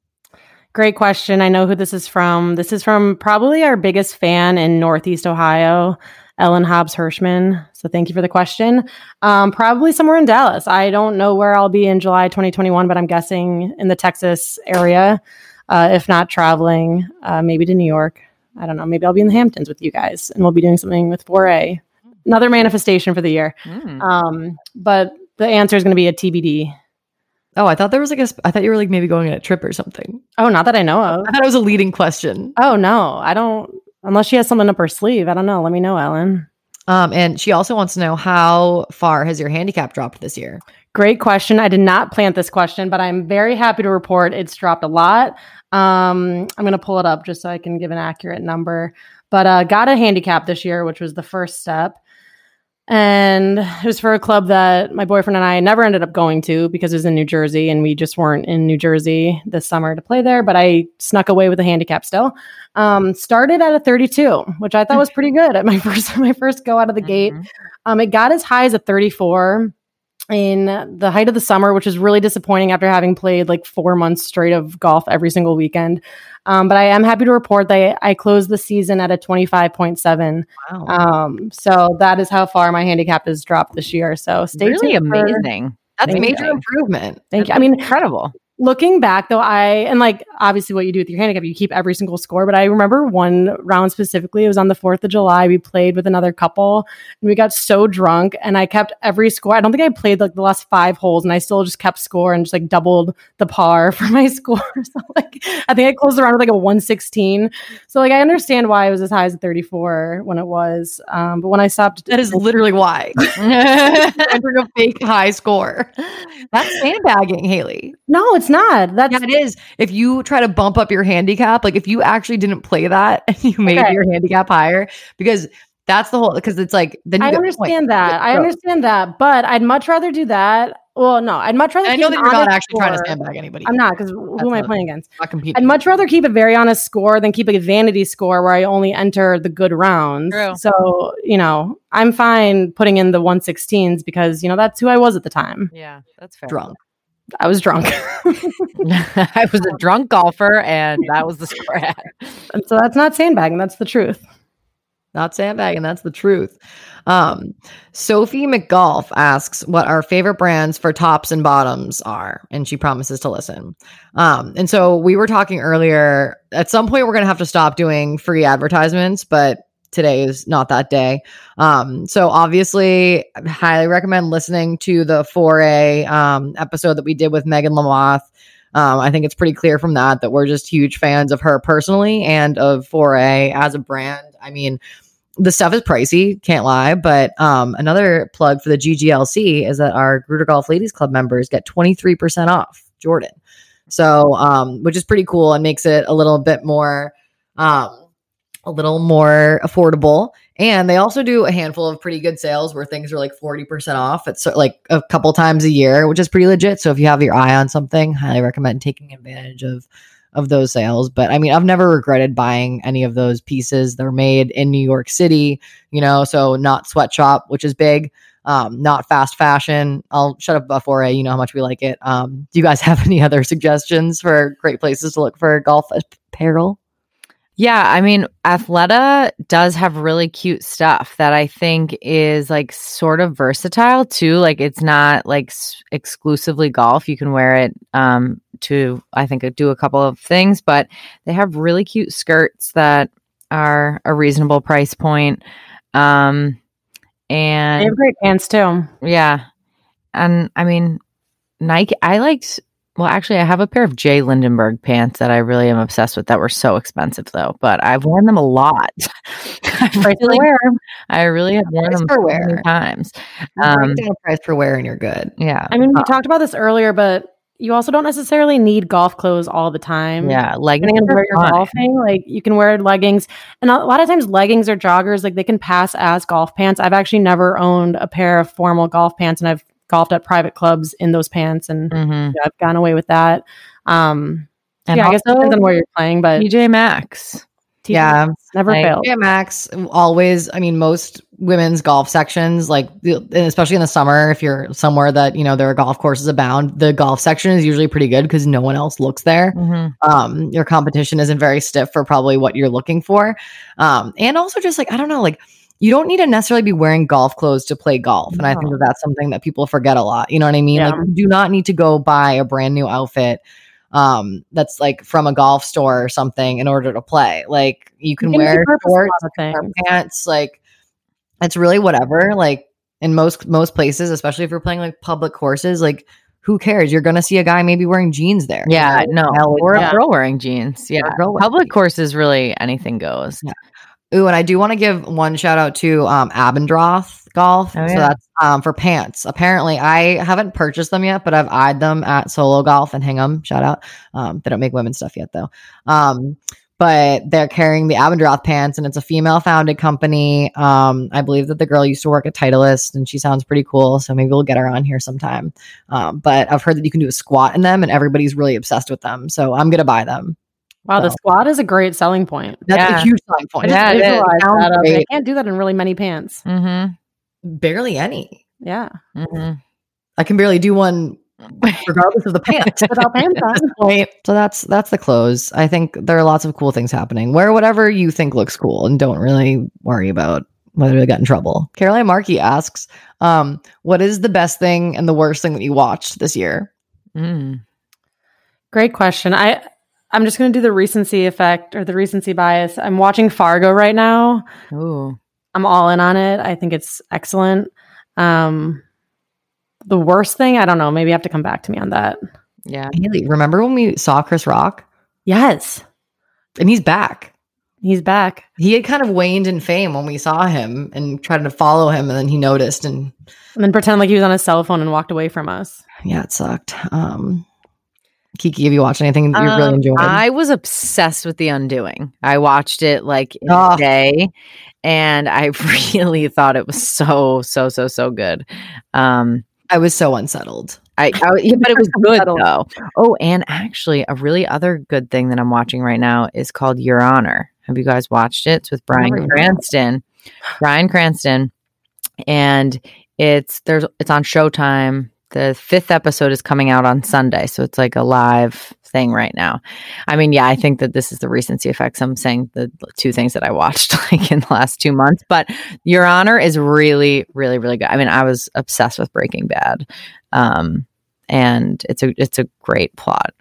Great question. I know who this is from. This is from probably our biggest fan in Northeast Ohio, Ellen Hobbs Hirschman. So thank you for the question. Um, probably somewhere in Dallas. I don't know where I'll be in July 2021, but I'm guessing in the Texas area, uh, if not traveling, uh, maybe to New York. I don't know. Maybe I'll be in the Hamptons with you guys and we'll be doing something with Foray. Another manifestation for the year. Mm. Um, but the answer is going to be a TBD. Oh, I thought there was like a. I thought you were like maybe going on a trip or something. Oh, not that I know of. I thought it was a leading question. Oh no, I don't. Unless she has something up her sleeve, I don't know. Let me know, Ellen. Um, and she also wants to know how far has your handicap dropped this year? Great question. I did not plant this question, but I'm very happy to report it's dropped a lot. Um, I'm going to pull it up just so I can give an accurate number. But uh, got a handicap this year, which was the first step. And it was for a club that my boyfriend and I never ended up going to because it was in New Jersey and we just weren't in New Jersey this summer to play there. But I snuck away with a handicap still. Um, started at a 32, which I thought was pretty good at my first my first go out of the gate. Mhm. Um, it got as high as a 34 in the height of the summer, which is really disappointing after having played like four months straight of golf every single weekend. Um, but I am happy to report that I closed the season at a 25.7. Wow. Um, so that is how far my handicap has dropped this year. So stay really amazing. That's major improvement. Thank you. I mean, Incredible. Looking back though i and like obviously what you do with your handicap you keep every single score but i remember one round specifically it was on the 4th of july we played with another couple and we got so drunk and i kept every score i don't think i played like the last five holes and i still just kept score and just like doubled the par for my score so like i think i closed around with like a 116 so like i understand why it was as high as 34 when it was um but when i stopped That is literally why. Entering a fake high score. That's sandbagging, Haley. no it's not that's Yeah, it is. If you try to bump up your handicap, like if you actually didn't play that and you made Okay. your handicap higher, because that's the whole. Because it's like then you I get understand that. I understand that, but I'd much rather do that. Well, no, I'd much rather. I keep know an that you're not honest actually trying to score. sandbag anybody. I'm not because who am I playing against? not competing. I'd much rather keep a very honest score than keep a vanity score where I only enter the good rounds. True. So you know, I'm fine putting in the 116s because you know that's who I was at the time. yeah, that's fair. drunk. I was drunk, I was a drunk golfer, and that was the score. And so that's not sandbagging. That's the truth. Not sandbagging. That's the truth. Um, Sophie McGolf asks what our favorite brands for tops and bottoms are, and she promises to listen. Um, and so we were talking earlier. At some point, we're going to have to stop doing free advertisements, but today is not that day. Um, so obviously, I highly recommend listening to the Foray um, episode that we did with Megan Lamothe. Um, I think it's pretty clear from that that we're just huge fans of her personally and of Foray as a brand. I mean, the stuff is pricey, can't lie. But um, another plug for the GGLC is that our Gruder Golf Ladies Club members get 23% off Jordan. So, um, which is pretty cool and makes it a little bit more, um, a little more affordable. And they also do a handful of pretty good sales where things are like 40% off. It's like a couple times a year, which is pretty legit. So if you have your eye on something, highly recommend taking advantage of of those sales. But I mean, I've never regretted buying any of those pieces. They're made in New York City, you know, so not sweatshop, which is big. Um, not fast fashion. I'll shut up before you know how much we like it. Um, do you guys have any other suggestions for great places to look for golf apparel? Yeah, I mean, Athleta does have really cute stuff that I think is like sort of versatile too. Like it's not like s- exclusively golf. You can wear it um to I think do a couple of things, but they have really cute skirts that are a reasonable price point. Um and They have great pants too. yeah. And I mean, Nike, I liked, well, actually, I have a pair of J.Lindeberg pants that I really am obsessed with that were so expensive though, but I've worn them a lot. I really, wear. I really have worn Price them per so many wear. times. Um, down price per wear and you're good. yeah. I mean, we Uh, talked about this earlier, but you also don't necessarily need golf clothes all the time. Yeah. Leggings are where you're golfing, like you can wear leggings, and a lot of times leggings or joggers, like they can pass as golf pants. I've actually never owned a pair of formal golf pants, and I've golfed at private clubs in those pants, and Mhm. yeah, I've gone away with that. Um, And yeah, I guess it also, depends on where you're playing, but TJ Maxx. Yeah. never Like, failed. Yeah, Max. Always. I mean, most women's golf sections, like especially in the summer, if you're somewhere that you know there are golf courses abound, the golf section is usually pretty good because no one else looks there. Mhm. Um, your competition isn't very stiff for probably what you're looking for. Um, and also just like I don't know, like you don't need to necessarily be wearing golf clothes to play golf. And I think that that's something that people forget a lot. You know what I mean? Yeah. Like you do not need to go buy a brand new outfit um that's like from a golf store or something in order to play. Like you can, You can wear shorts, lot of or things. pants, like it's really whatever. Like in most most places, especially if you're playing like public courses, like who cares? You're gonna see a guy maybe wearing jeans there. you Yeah, know? no, or yeah. a girl wearing jeans. Yeah, girl wearing public courses really anything goes. Yeah. Ooh, and I do want to give one shout out to um Abendroth Golf. Oh, So that's um for pants. Apparently, I haven't purchased them yet, but I've eyed them at Solo Golf and Hingham. Shout out. Um, they don't make women's stuff yet though. Um, but they're carrying the Abendroth pants, and it's a female founded company. Um, I believe that the girl used to work at Titleist, and she sounds pretty cool. So maybe we'll get her on here sometime. Um, but I've heard that you can do a squat in them, and everybody's really obsessed with them. So I'm gonna buy them. Wow, the So- squat is a great selling point. That's Yeah. a huge selling I point. Yeah, is. that. I I can't do that in really many pants. Mm-hmm. Barely any. Yeah, Mm-hmm. I can barely do one regardless of the pants. without pants on. So that's that's the clothes. I think there are lots of cool things happening. Wear whatever you think looks cool and don't really worry about whether they get in trouble. Caroline Markey asks, um, what is the best thing and the worst thing that you watched this year? Mm. Great question. I I'm just going to do the recency effect or the recency bias. I'm watching Fargo right now. Ooh. I'm all in on it. I think it's excellent. Um, the worst thing, I don't know. Maybe you have to come back to me on that. Yeah. Haley, remember when we saw Chris Rock? Yes, And he's back. he's back. He had kind of waned in fame when we saw him and tried to follow him, and then he noticed, and And then pretend like he was on his cell phone and walked away from us. yeah, it sucked. Um, Kiki, have you watched anything that you really Um, enjoyed? I was obsessed with The Undoing. I watched it like in Oh. a day and I really thought it was so, so, so, so good. Um, I was so unsettled. I, I yeah, but it was good though. Oh, and actually, a really other good thing that I'm watching right now is called Your Honor. Have you guys watched it? It's with Bryan Never. Cranston. Bryan Cranston, and it's there's it's on Showtime. The fifth episode is coming out on Sunday, so it's like a live thing right now. I mean, yeah, I think that this is the recency effects. I'm saying the two things that I watched like in the last two months, but Your Honor is really, really, really good. I mean, I was obsessed with Breaking Bad, um, and it's a it's a great plot.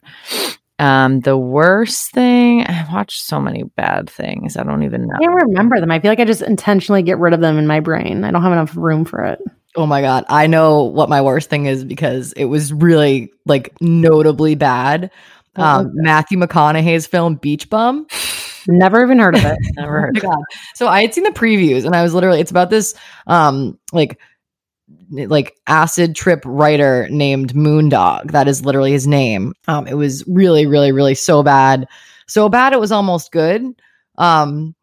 Um, the worst thing I watched so many bad things. I don't even know. I can't remember them. I feel like I just intentionally get rid of them in my brain. I don't have enough room for it. Oh my god, I know what my worst thing is because it was really like notably bad. Um, Matthew McConaughey's film Beach Bum. Never even heard of it. Never heard. Oh God. So I had seen the previews and I was literally it's about this um like like acid trip writer named Moondog. That is literally his name. Um it was really really really so bad. So bad it was almost good. Um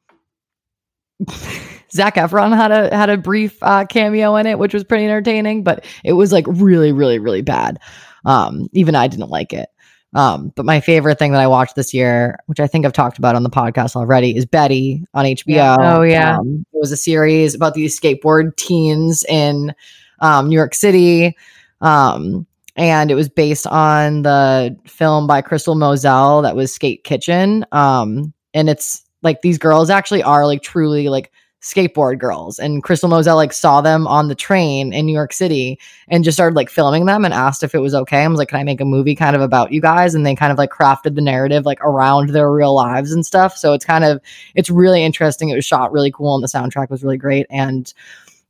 Zac Efron had a had a brief uh, cameo in it, which was pretty entertaining, but it was like really, really, really bad. Um, even I didn't like it. Um, but my favorite thing that I watched this year, which I think I've talked about on the podcast already, is Betty on HBO. Yeah. Oh, yeah. Um, it was a series about these skateboard teens in um, New York City. Um, and it was based on the film by Crystal Moselle that was Skate Kitchen. Um, and it's like these girls actually are like truly like skateboard girls and crystal moselle like saw them on the train in new york city and just started like filming them and asked if it was okay i was like can i make a movie kind of about you guys and they kind of like crafted the narrative like around their real lives and stuff so it's kind of it's really interesting it was shot really cool and the soundtrack was really great and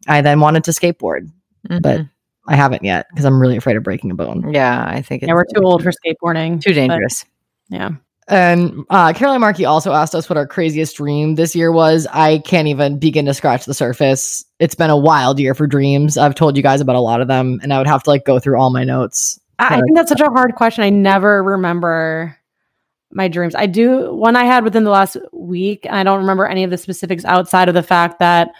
i then wanted to skateboard but Mhm. i haven't yet because i'm really afraid of breaking a bone yeah, I think it's Yeah, we're too old for skateboarding. too but- dangerous. Yeah. And uh, Caroline Markey also asked us what our craziest dream this year was. I can't even begin to scratch the surface. It's been a wild year for dreams. I've told you guys about a lot of them, and I would have to like go through all my notes. I, I think that's such a hard question. I never remember my dreams. I do one I had within the last week. I don't remember any of the specifics outside of the fact that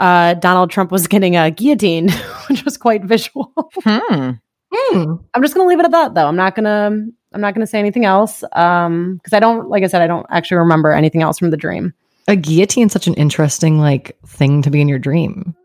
uh, Donald Trump was getting a guillotine, which was quite visual. Hmm. Hmm. I'm just gonna leave it at that, though. I'm not gonna. I'm not gonna say anything else um, because I don't. Like I said, I don't actually remember anything else from the dream. A guillotine, such an interesting like thing to be in your dream.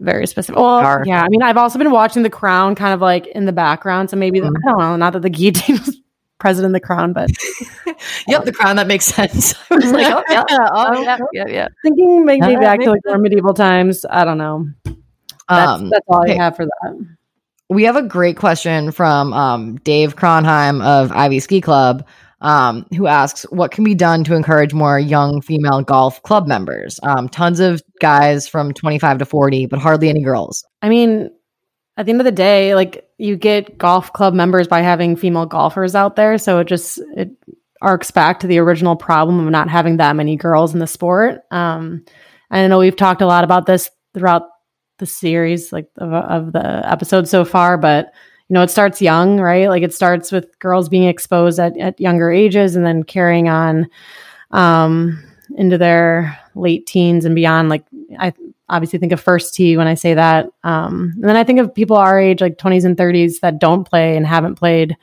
Very specific. Well, Dark. yeah. I mean, I've also been watching The Crown, kind of like in the background. So maybe Mhm. I don't know. Not that the guillotine was present in The Crown, but Yep, the crown that makes sense. I was like, oh yeah, oh, yeah, yeah, yeah. thinking maybe back to like more medieval times. I don't know. That's, Um, that's all okay. I have for that. We have a great question from um, Dave Kronheim of Ivy Ski Club, um, who asks, "What can be done to encourage more young female golf club members? Um, tons of guys from 25 to 40, but hardly any girls." I mean, at the end of the day, like you get golf club members by having female golfers out there, so it just it arcs back to the original problem of not having that many girls in the sport. Um, I know we've talked a lot about this throughout the series, like of, of the episodes so far, but you know, it starts young, right? Like it starts with girls being exposed at, at younger ages and then carrying on um, into their late teens and beyond. Like I obviously think of first tee when I say that. Um, and then I think of people our age, like 20s and 30s, that don't play and haven't played.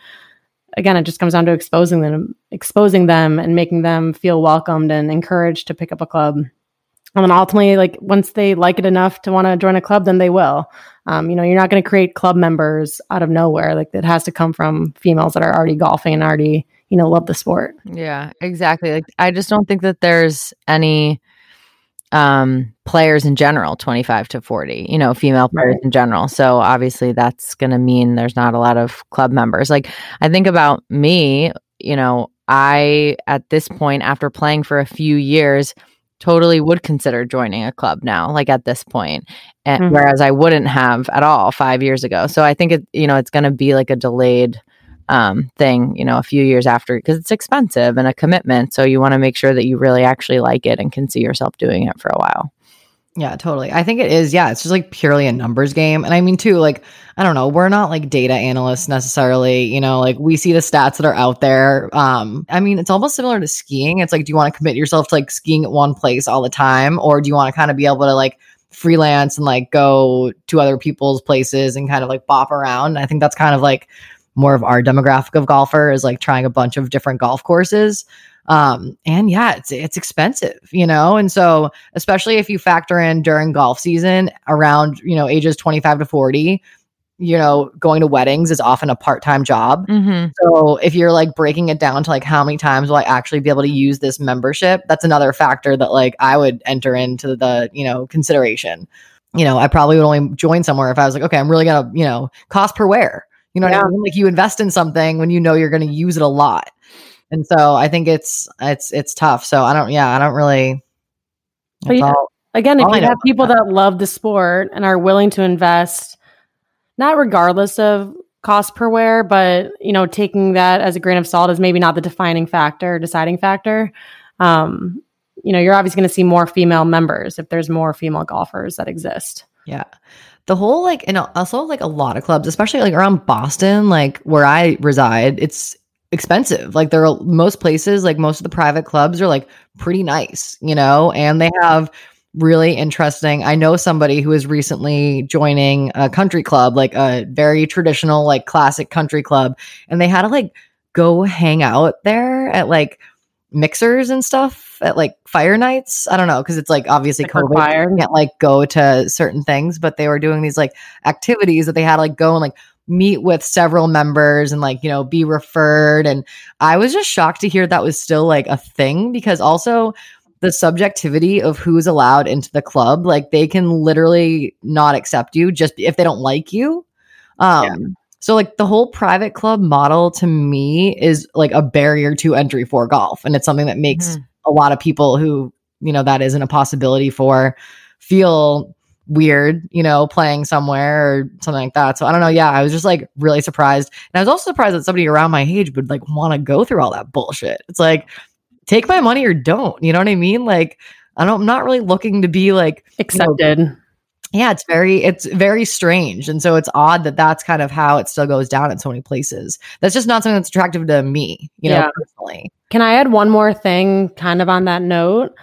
Again, it just comes down to exposing them, exposing them, and making them feel welcomed and encouraged to pick up a club. And then ultimately, like once they like it enough to want to join a club, then they will. Um, you know, you're not going to create club members out of nowhere. Like it has to come from females that are already golfing and already, you know, love the sport. Yeah, exactly. Like I just don't think that there's any um players in general 25 to 40, you know, female players Right. in general. So obviously that's going to mean there's not a lot of club members. Like I think about me, you know, I at this point after playing for a few years totally would consider joining a club now like at this point and Mhm. whereas I wouldn't have at all 5 years ago. So I think it you know, it's going to be like a delayed um, thing, you know, a few years after because it's expensive and a commitment. So you want to make sure that you really actually like it and can see yourself doing it for a while. Yeah, totally. I think it is. Yeah, it's just like purely a numbers game. And I mean, too, like, I don't know, we're not like data analysts necessarily. You know, like we see the stats that are out there. Um, I mean, it's almost similar to skiing. It's like, do you want to commit yourself to like skiing at one place all the time? Or do you want to kind of be able to like freelance and like go to other people's places and kind of like bop around? I think that's kind of like more of our demographic of golfer is like trying a bunch of different golf courses. Um, and yeah, it's it's expensive, you know, and so especially if you factor in during golf season around you know ages 25 to 40 you know going to weddings is often a part-time job. Mm-hmm. so if you're like breaking it down to like how many times will i actually be able to use this membership that's another factor that like i would enter into the you know consideration. You know i probably would only join somewhere if i was like okay i'm really gonna you know cost per wear. You know Yeah. i mean? Like you invest in something when you know you're gonna use it a lot and so i think it's it's it's tough so i don't yeah i don't really But yeah, all Again, if All I you have people that love the sport and are willing to invest, not regardless of cost per wear, but you know, taking that as a grain of salt is maybe not the defining factor, deciding factor. Um, you know, you're obviously going to see more female members if there's more female golfers that exist. Yeah. The whole like and also like a lot of clubs, especially like around Boston, like where I reside, it's expensive. Like there are most places, like most of the private clubs are like pretty nice, you know, and they have really interesting. I know somebody who is recently joining a country club, like a very traditional, like classic country club, and they had to like go hang out there at like mixers and stuff at like fire nights. I don't know because it's like obviously Like COVID. required. You can't like go to certain things, but they were doing these like activities that they had to like go and like meet with several members and like you know be referred. And I was just shocked to hear that was still like a thing because also the subjectivity of who's allowed into the club like they can literally not accept you just if they don't like you um so like the whole private club model to me is like a barrier to entry for golf and it's something that makes Mhm. a lot of people who you know that isn't a possibility for feel weird you know playing somewhere or something like that. So i don't know. Yeah i was just like really surprised. And i was also surprised that somebody around my age would like want to go through all that bullshit. It's like take my money or don't you know what i mean? Like i don't i'm not really looking to be like Accepted. yeah it's very it's very strange. And so it's odd that that's kind of how it still goes down in so many places. That's just not something that's attractive to me you know Yeah. personally. Can I add one more thing kind of on that note?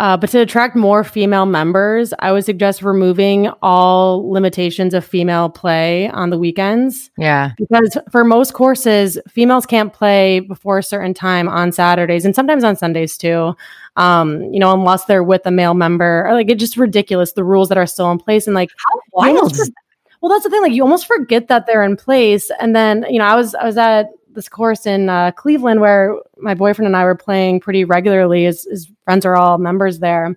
Uh, but to attract more female members, I would suggest removing all limitations of female play on the weekends. Yeah. Because for most courses, females can't play before a certain time on Saturdays and sometimes on Sundays too. Um, you know, unless they're with a male member. Or like it's just ridiculous the rules that are still in place. And like how wild well, that's the thing. Like you almost forget that they're in place, and then you know, I was I was at this course in uh, Cleveland where my boyfriend and I were playing pretty regularly. His, his friends are all members there,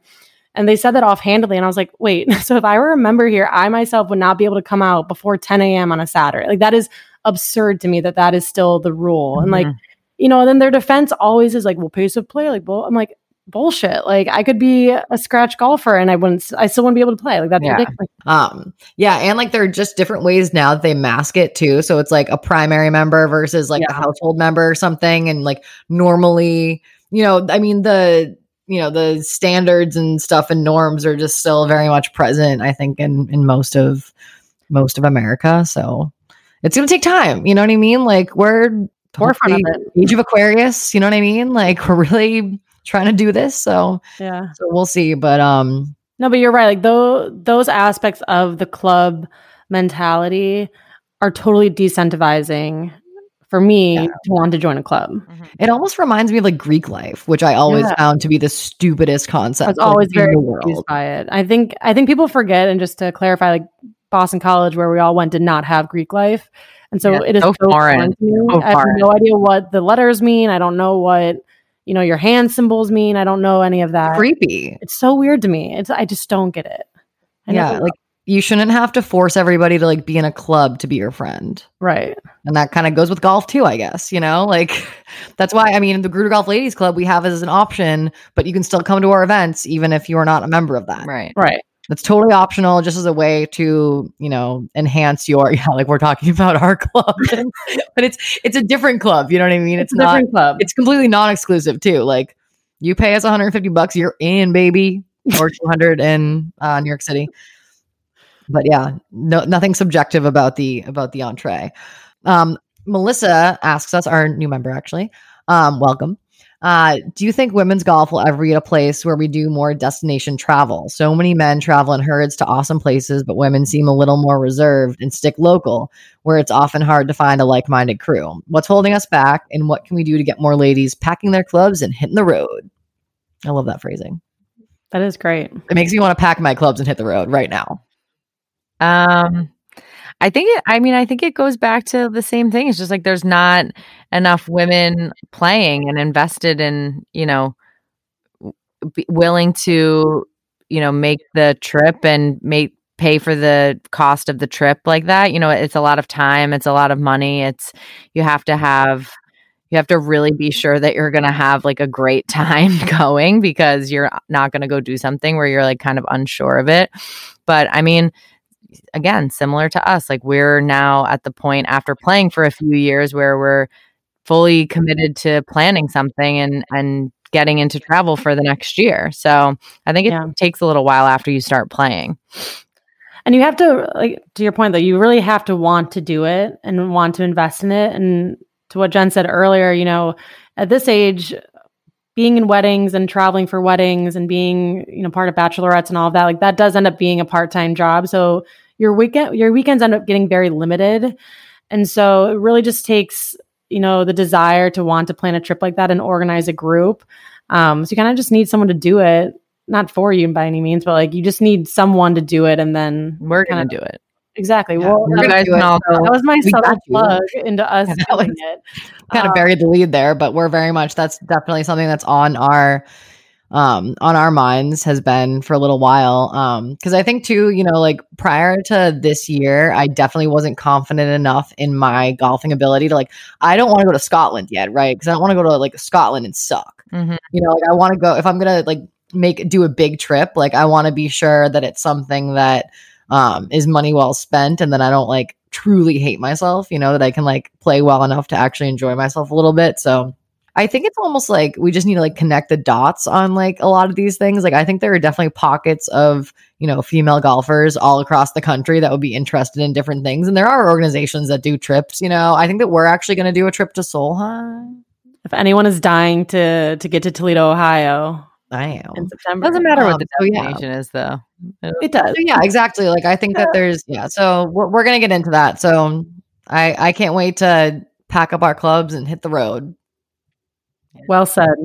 and they said that offhandedly, and I was like, wait. So if I were a member here, I myself would not be able to come out before 10 a.m. on a Saturday. Like that is absurd to me that that is still the rule. And like Mhm. you know, then their defense always is like, well, pace of play. Like, well, I'm like. Bullshit! Like I could be a scratch golfer and I wouldn't. I still wouldn't be able to play. Like that's Yeah. ridiculous. Um, yeah, and like there are just different ways now that they mask it too. So it's like a primary member versus like Yeah. household member or something. And like normally, you know, I mean the you know, the standards and stuff and norms are just still very much present, I think, in in most of most of America. So it's gonna take time. You know what I mean? Like we're Forefront of it. age of Aquarius, you know what I mean? Like we're really trying to do this. So Yeah. so we'll see. But um No, but you're right. Like those those aspects of the club mentality are totally decentivizing for me Yeah. to want to join a club. It almost reminds me of like Greek life, which I always Yeah. found to be the stupidest I concept. was like, always in very the confused world. by it. I think I think people forget, and just to clarify, like Boston College, where we all went, did not have Greek life, and so Yeah, it is so so foreign. foreign. So I have foreign. no idea what the letters mean. I don't know what you know your hand symbols mean. I don't know any of that. Creepy. It's so weird to me. It's I just don't get it. I Yeah, never- like you shouldn't have to force everybody to like be in a club to be your friend. right. And that kind of goes with golf too, I guess. You know, like that's why I mean the Gruder Golf Ladies Club we have as an option, but you can still come to our events even if you are not a member of that. Right. Right. It's totally optional, just as a way to, you know, enhance your yeah, like we're talking about our club. but it's it's a different club, you know what I mean? It's, a not different club. it's completely non-exclusive too. Like you pay us 150 bucks, you're in, baby, or 200 in uh, New York City. But yeah, no, nothing subjective about the about the entree. Um, Melissa asks us, our new member actually, um, welcome. Uh, do you think women's golf will ever be a place where we do more destination travel? So many men travel in herds to awesome places, but women seem a little more reserved and stick local, where it's often hard to find a like minded crew. What's holding us back, and what can we do to get more ladies packing their clubs and hitting the road? I love that phrasing. that is great. It makes me want to pack my clubs and hit the road right now. Um, I think it, I mean, I think it goes back to the same thing. It's just like there's not enough women playing and invested in, you know, willing to, you know, make the trip and make pay for the cost of the trip like that. You know, it's a lot of time, it's a lot of money. It's you have to have you have to really be sure that you're going to have like a great time going because you're not going to go do something where you're like kind of unsure of it. But I mean, again, similar to us, like we're now at the point after playing for a few years where we're fully committed to planning something and and getting into travel for the next year. So I think it Yeah. takes a little while after you start playing. And you have to, like, to your point though, you really have to want to do it and want to invest in it. And to what Jen said earlier, you know, at this age, being in weddings and traveling for weddings and being, you know, part of bachelorettes and all of that, like that does end up being a part-time job. So your weekend, your weekends end up getting very limited. And so it really just takes, you know, the desire to want to plan a trip like that and organize a group. Um, so you kind of just need someone to do it, not for you by any means, but like you just need someone to do it. And then We're to do it. exactly. Yeah, well, that, gonna guys do can it, all so- that was my subtle plug into us Yeah, doing was it. kind of Um, buried the lead there, but we're very much that's definitely something that's on our um on our minds has been for a little while. Um because I think too, you know, like prior to this year, I definitely wasn't confident enough in my golfing ability to like I don't want to go to Scotland yet, right? Because I don't want to go to like Scotland and suck. Mhm. You know, like I want to go if I'm gonna like make do a big trip, like I want to be sure that it's something that um is money well spent and then I don't like truly hate myself, you know, that I can like play well enough to actually enjoy myself a little bit. So I think it's almost like we just need to like connect the dots on like a lot of these things. Like I think there are definitely pockets of, you know, female golfers all across the country that would be interested in different things. And there are organizations that do trips, you know. I think that we're actually going to do a trip to Solheim. If anyone is dying to to get to Toledo, Ohio I am. in September, Doesn't matter what Um, the so yeah. destination is, though. It does. So, yeah, exactly. Like I think that there's yeah. So we're, we're gonna get into that. So I I can't wait to pack up our clubs and hit the road. Well said.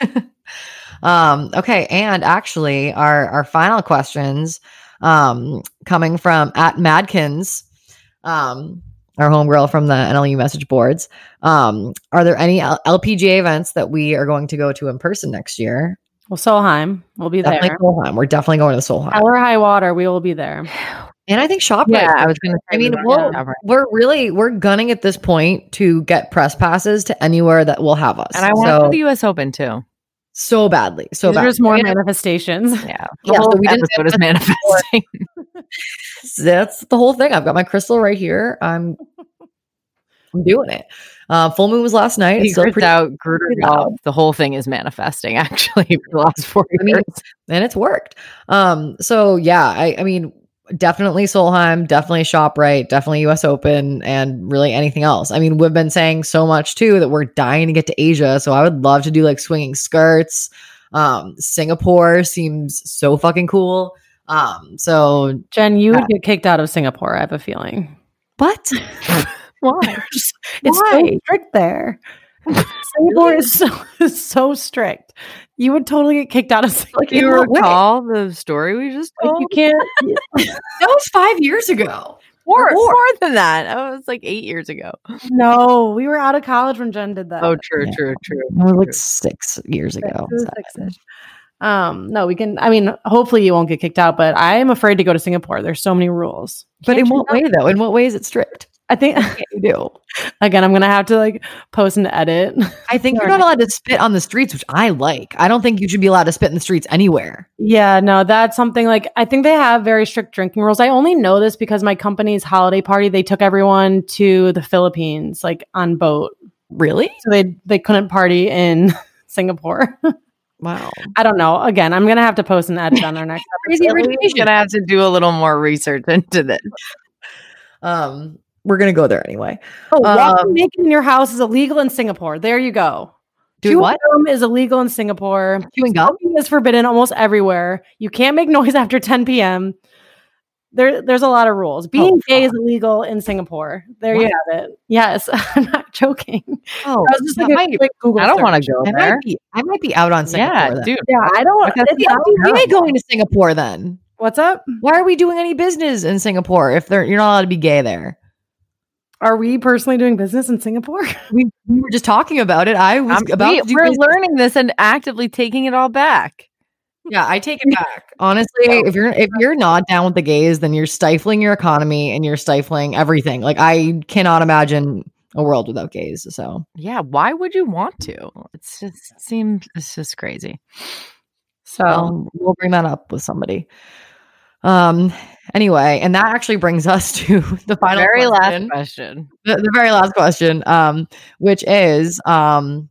Um, okay, and actually, our our final questions, um, coming from at Madkins, um, our homegirl from the NLU message boards. Um, are there any L- LPGA events that we are going to go to in person next year? Well, Solheim, we'll be Definitely there. Solheim. We're definitely going to Solheim, Hell or high water, we will be there. and I think Shoprite. Yeah, I was going to I mean, we we'll, were gonna cover it. we're really we're gunning at this point to get press passes to anywhere that will have us, and I want so, to the U.S. Open too. so badly, so These are badly. just more Yeah. manifestations. Yeah, Yeah, the whole so we episode is manifesting. that's the whole thing. I've got my crystal right here. I'm I'm doing it. Uh, full moon was last night. It's still Secrets pretty, out, pretty golf. loud. The whole thing is manifesting actually for the last four I mean, years. and it's worked. Um, so yeah, I, I mean, definitely Solheim, definitely Shoprite, definitely U.S. Open, and really anything else. I mean, we've been saying so much too that we're dying to get to Asia. So I would love to do like swinging skirts. Um, Singapore seems so fucking cool. Um, so Jen, you Yeah. would get kicked out of Singapore. I have a feeling. what? Why? It's Why? so strict there. Singapore is so so strict. You would totally get kicked out of Singapore. Like, you way? recall the story we just Like, you can't. That was five years ago. more, more. more than that. Oh, it was like eight years ago. No, we were out of college when Jen did that. Oh, true, Yeah. true, true. It was like true. six years ago. Um, no, we can. I mean, hopefully you won't get kicked out, but I am afraid to go to Singapore. There's so many rules. But Can't in what way though? In what way is it strict? I think You do. again, I'm gonna have to like post and edit. I think you're not allowed to spit on the streets, which I like. I don't think you should be allowed to spit in the streets anywhere. Yeah, no, that's something like I think they have very strict drinking rules. I only know this because my company's holiday party, they took everyone to the Philippines like on boat. Really? So they they couldn't party in Singapore. Wow. I don't know. Again, I'm gonna have to post and edit on our next episode. We're gonna have to do a little more research into this. Um, we're gonna go there anyway. Oh, walking Um, naked in your house is illegal in Singapore. There you go. Doing what? gum is illegal in Singapore. Chewing gum? Is forbidden almost everywhere. You can't make noise after 10 p.m. There, there's a lot of rules. Being Oh, gay is illegal in Singapore. There you have it. Yes, I'm not joking. Oh, That was just like might- Google. I don't want to go I there. might be. I might be out on Singapore. Yeah, then. dude. Yeah, I don't. It's Why are going to Singapore then? What's up? Why are we doing any business in Singapore if they're you're not allowed to be gay there? Are we personally doing business in Singapore? We, we were just talking about it. I was Um, about we, to do we're business. learning this and actively taking it all back. Yeah, I take it back. Honestly, if you're if you're not down with the gays, then you're stifling your economy and you're stifling everything. Like I cannot imagine a world without gays. So Yeah, why would you want to? It's just seems it's just crazy. so um, we'll bring that up with somebody. Um. Anyway, and that actually brings us to the final Very question. last question. the, the very last question, um, which is um,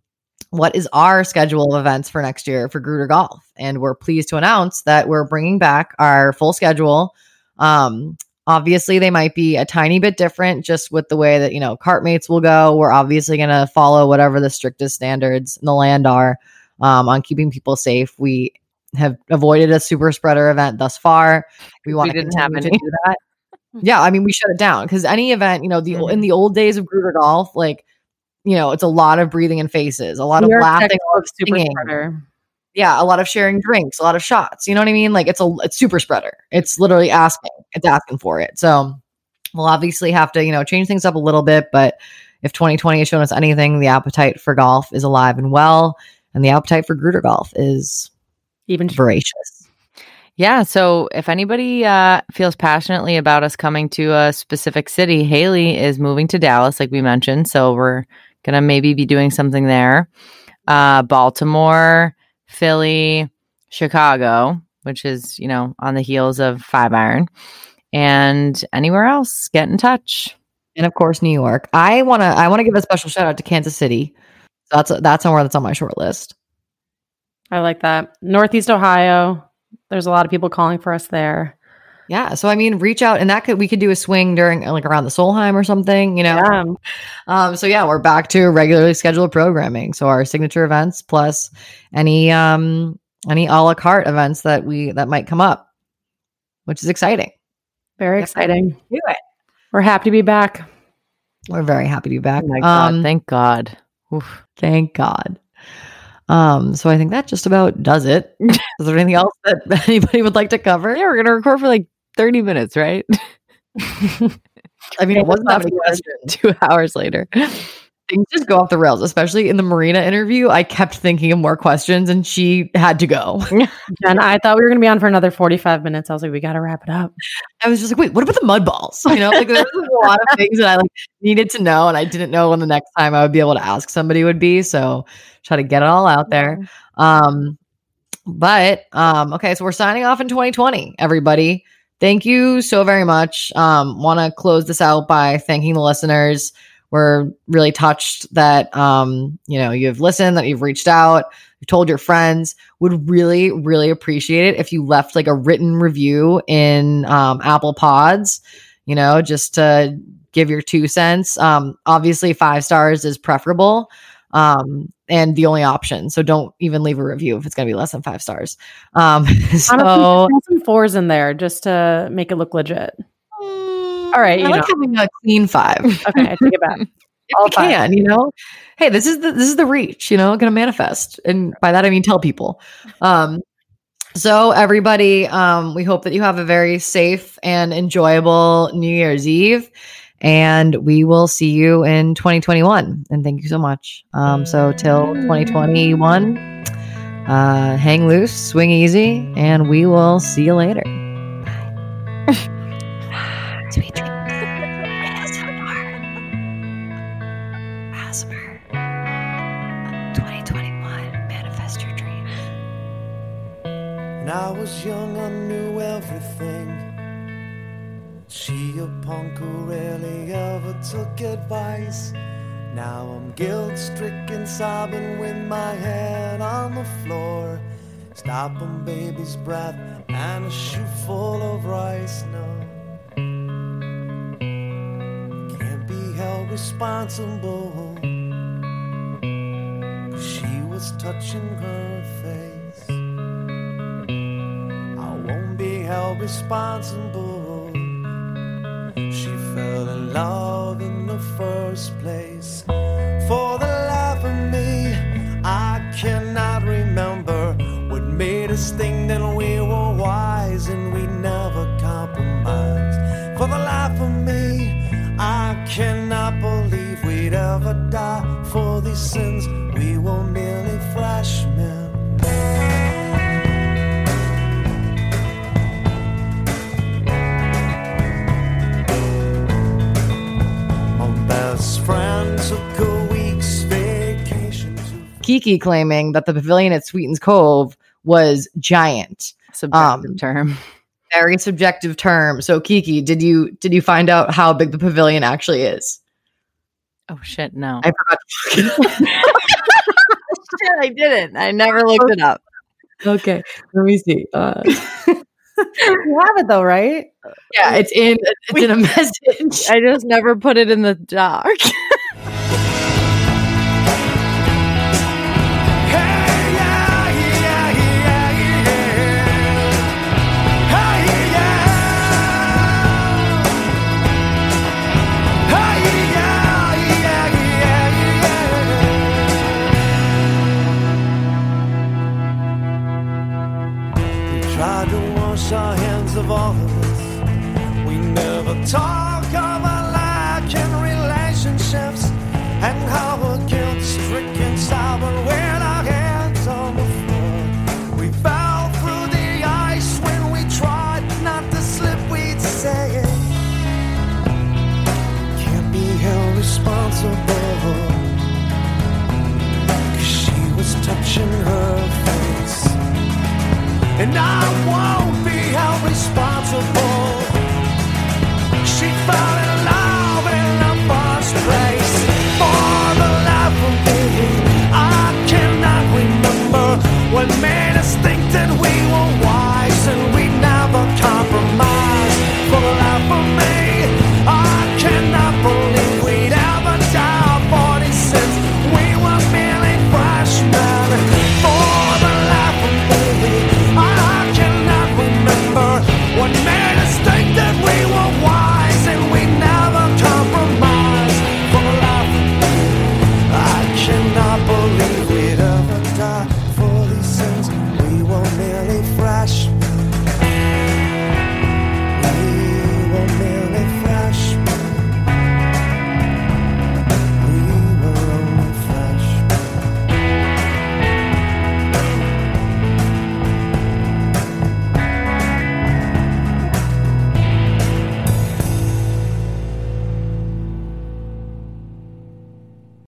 what is our schedule of events for next year for Gruder Golf? And we're pleased to announce that we're bringing back our full schedule. Um, obviously, they might be a tiny bit different just with the way that, you know, cartmates will go. We're obviously going to follow whatever the strictest standards in the land are um, on keeping people safe. We have avoided a super spreader event thus far. We want to didn't have continue any. to do that. Yeah, I mean, we shut it down because any event, you know, the in Mhm. the old days of Gruder Golf, like, you know, it's a lot of breathing in faces, a lot New of York laughing, textbook super singing. spreader. yeah, a lot of sharing drinks, a lot of shots. You know what I mean? Like, it's a it's super spreader. It's literally asking, it's asking for it. So we'll obviously have to, you know, change things up a little bit. But if 2020 has shown us anything, the appetite for golf is alive and well, and the appetite for Gruder Golf is Even voracious. Yeah. So if anybody uh, feels passionately about us coming to a specific city, Haley is moving to Dallas, like we mentioned. So we're going to maybe be doing something there. Uh, Baltimore, Philly, Chicago, which is, you know, on the heels of Five Iron, and anywhere else, get in touch. and of course New York. I want to I want to give a special shout out to Kansas City. That's that's somewhere that's on my short list. I like that. Northeast Ohio. There's a lot of people calling for us there. Yeah, so I mean, reach out and that could we could do a swing during like around the Solheim or something, you know. Yeah. Um, so yeah, we're back to regularly scheduled programming. So our signature events plus any um any a la carte events that we that might come up, which is exciting. Very Yep. exciting. Do it. We're happy to be back. We're very happy to be back. Oh my God. Um, thank God. Oof. Thank God. Um, so I think that just about does it. Is there anything else that anybody would like to cover? Yeah, we're going to record for like 30 minutes, right? I mean, it wasn't That's questions. Two hours later. Things just go off the rails, especially in the Marina interview. I kept thinking of more questions and she had to go. And I thought we were going to be on for another 45 minutes. I was like, we got to wrap it up. I was just like, wait, what about the mud balls? You know, like there was a lot of things that I like needed to know, and I didn't know when the next time I would be able to ask somebody would be. So try to get it all out there. Um, but um, okay, so we're signing off in 2020, everybody. Thank you so very much. Um, want to close this out by thanking the listeners. We're really touched that um, you know you've listened, that you've reached out, you've told your friends. Would really, really appreciate it if you left like a written review in um, Apple Pods. You know, just to give your two cents. Um, obviously, five stars is preferable um, and the only option. So don't even leave a review if it's going to be less than five stars. Um, so Honestly, some fours in there just to make it look legit. All right, I like know. having a clean five. Okay, I take it back. five. can, you know. Hey, this is the this is the reach. You know, going to manifest, and by that I mean tell people. Um, so everybody, um, we hope that you have a very safe and enjoyable New Year's Eve. And we will see you in 2021. And thank you so much. Um, so till 2021, uh, hang loose, swing easy, and we will see you later. Bye. Sweet dreams. ASMR. 2021. Manifest your dreams. When I was young, I knew everything. She a punk who rarely ever took advice. Now I'm guilt stricken, sobbing with my head on the floor. Stopping baby's breath and a shoe full of rice. No, held responsible. she was touching her face. I won't be held responsible. She fell in love in the first place. For the life of me, I cannot remember what made us think that we we were merely. Kiki claiming that the pavilion at Sweetens Cove was giant. Subjective um, term. Very subjective term. So Kiki, did you did you find out how big the pavilion actually is? Oh shit, no. I forgot. shit, I didn't. I never looked it up. Okay, let me see. Uh, you have it though, right? yeah, it's in it's in a message. I just never put it in the doc. All of this. We never talk of our lack in relationships and how we're guilt stricken, sober with our hands on the floor. We fell through the ice when we tried not to slip, we'd say it. Can't be held responsible. Cause she was touching her face. And I won't responsible. She found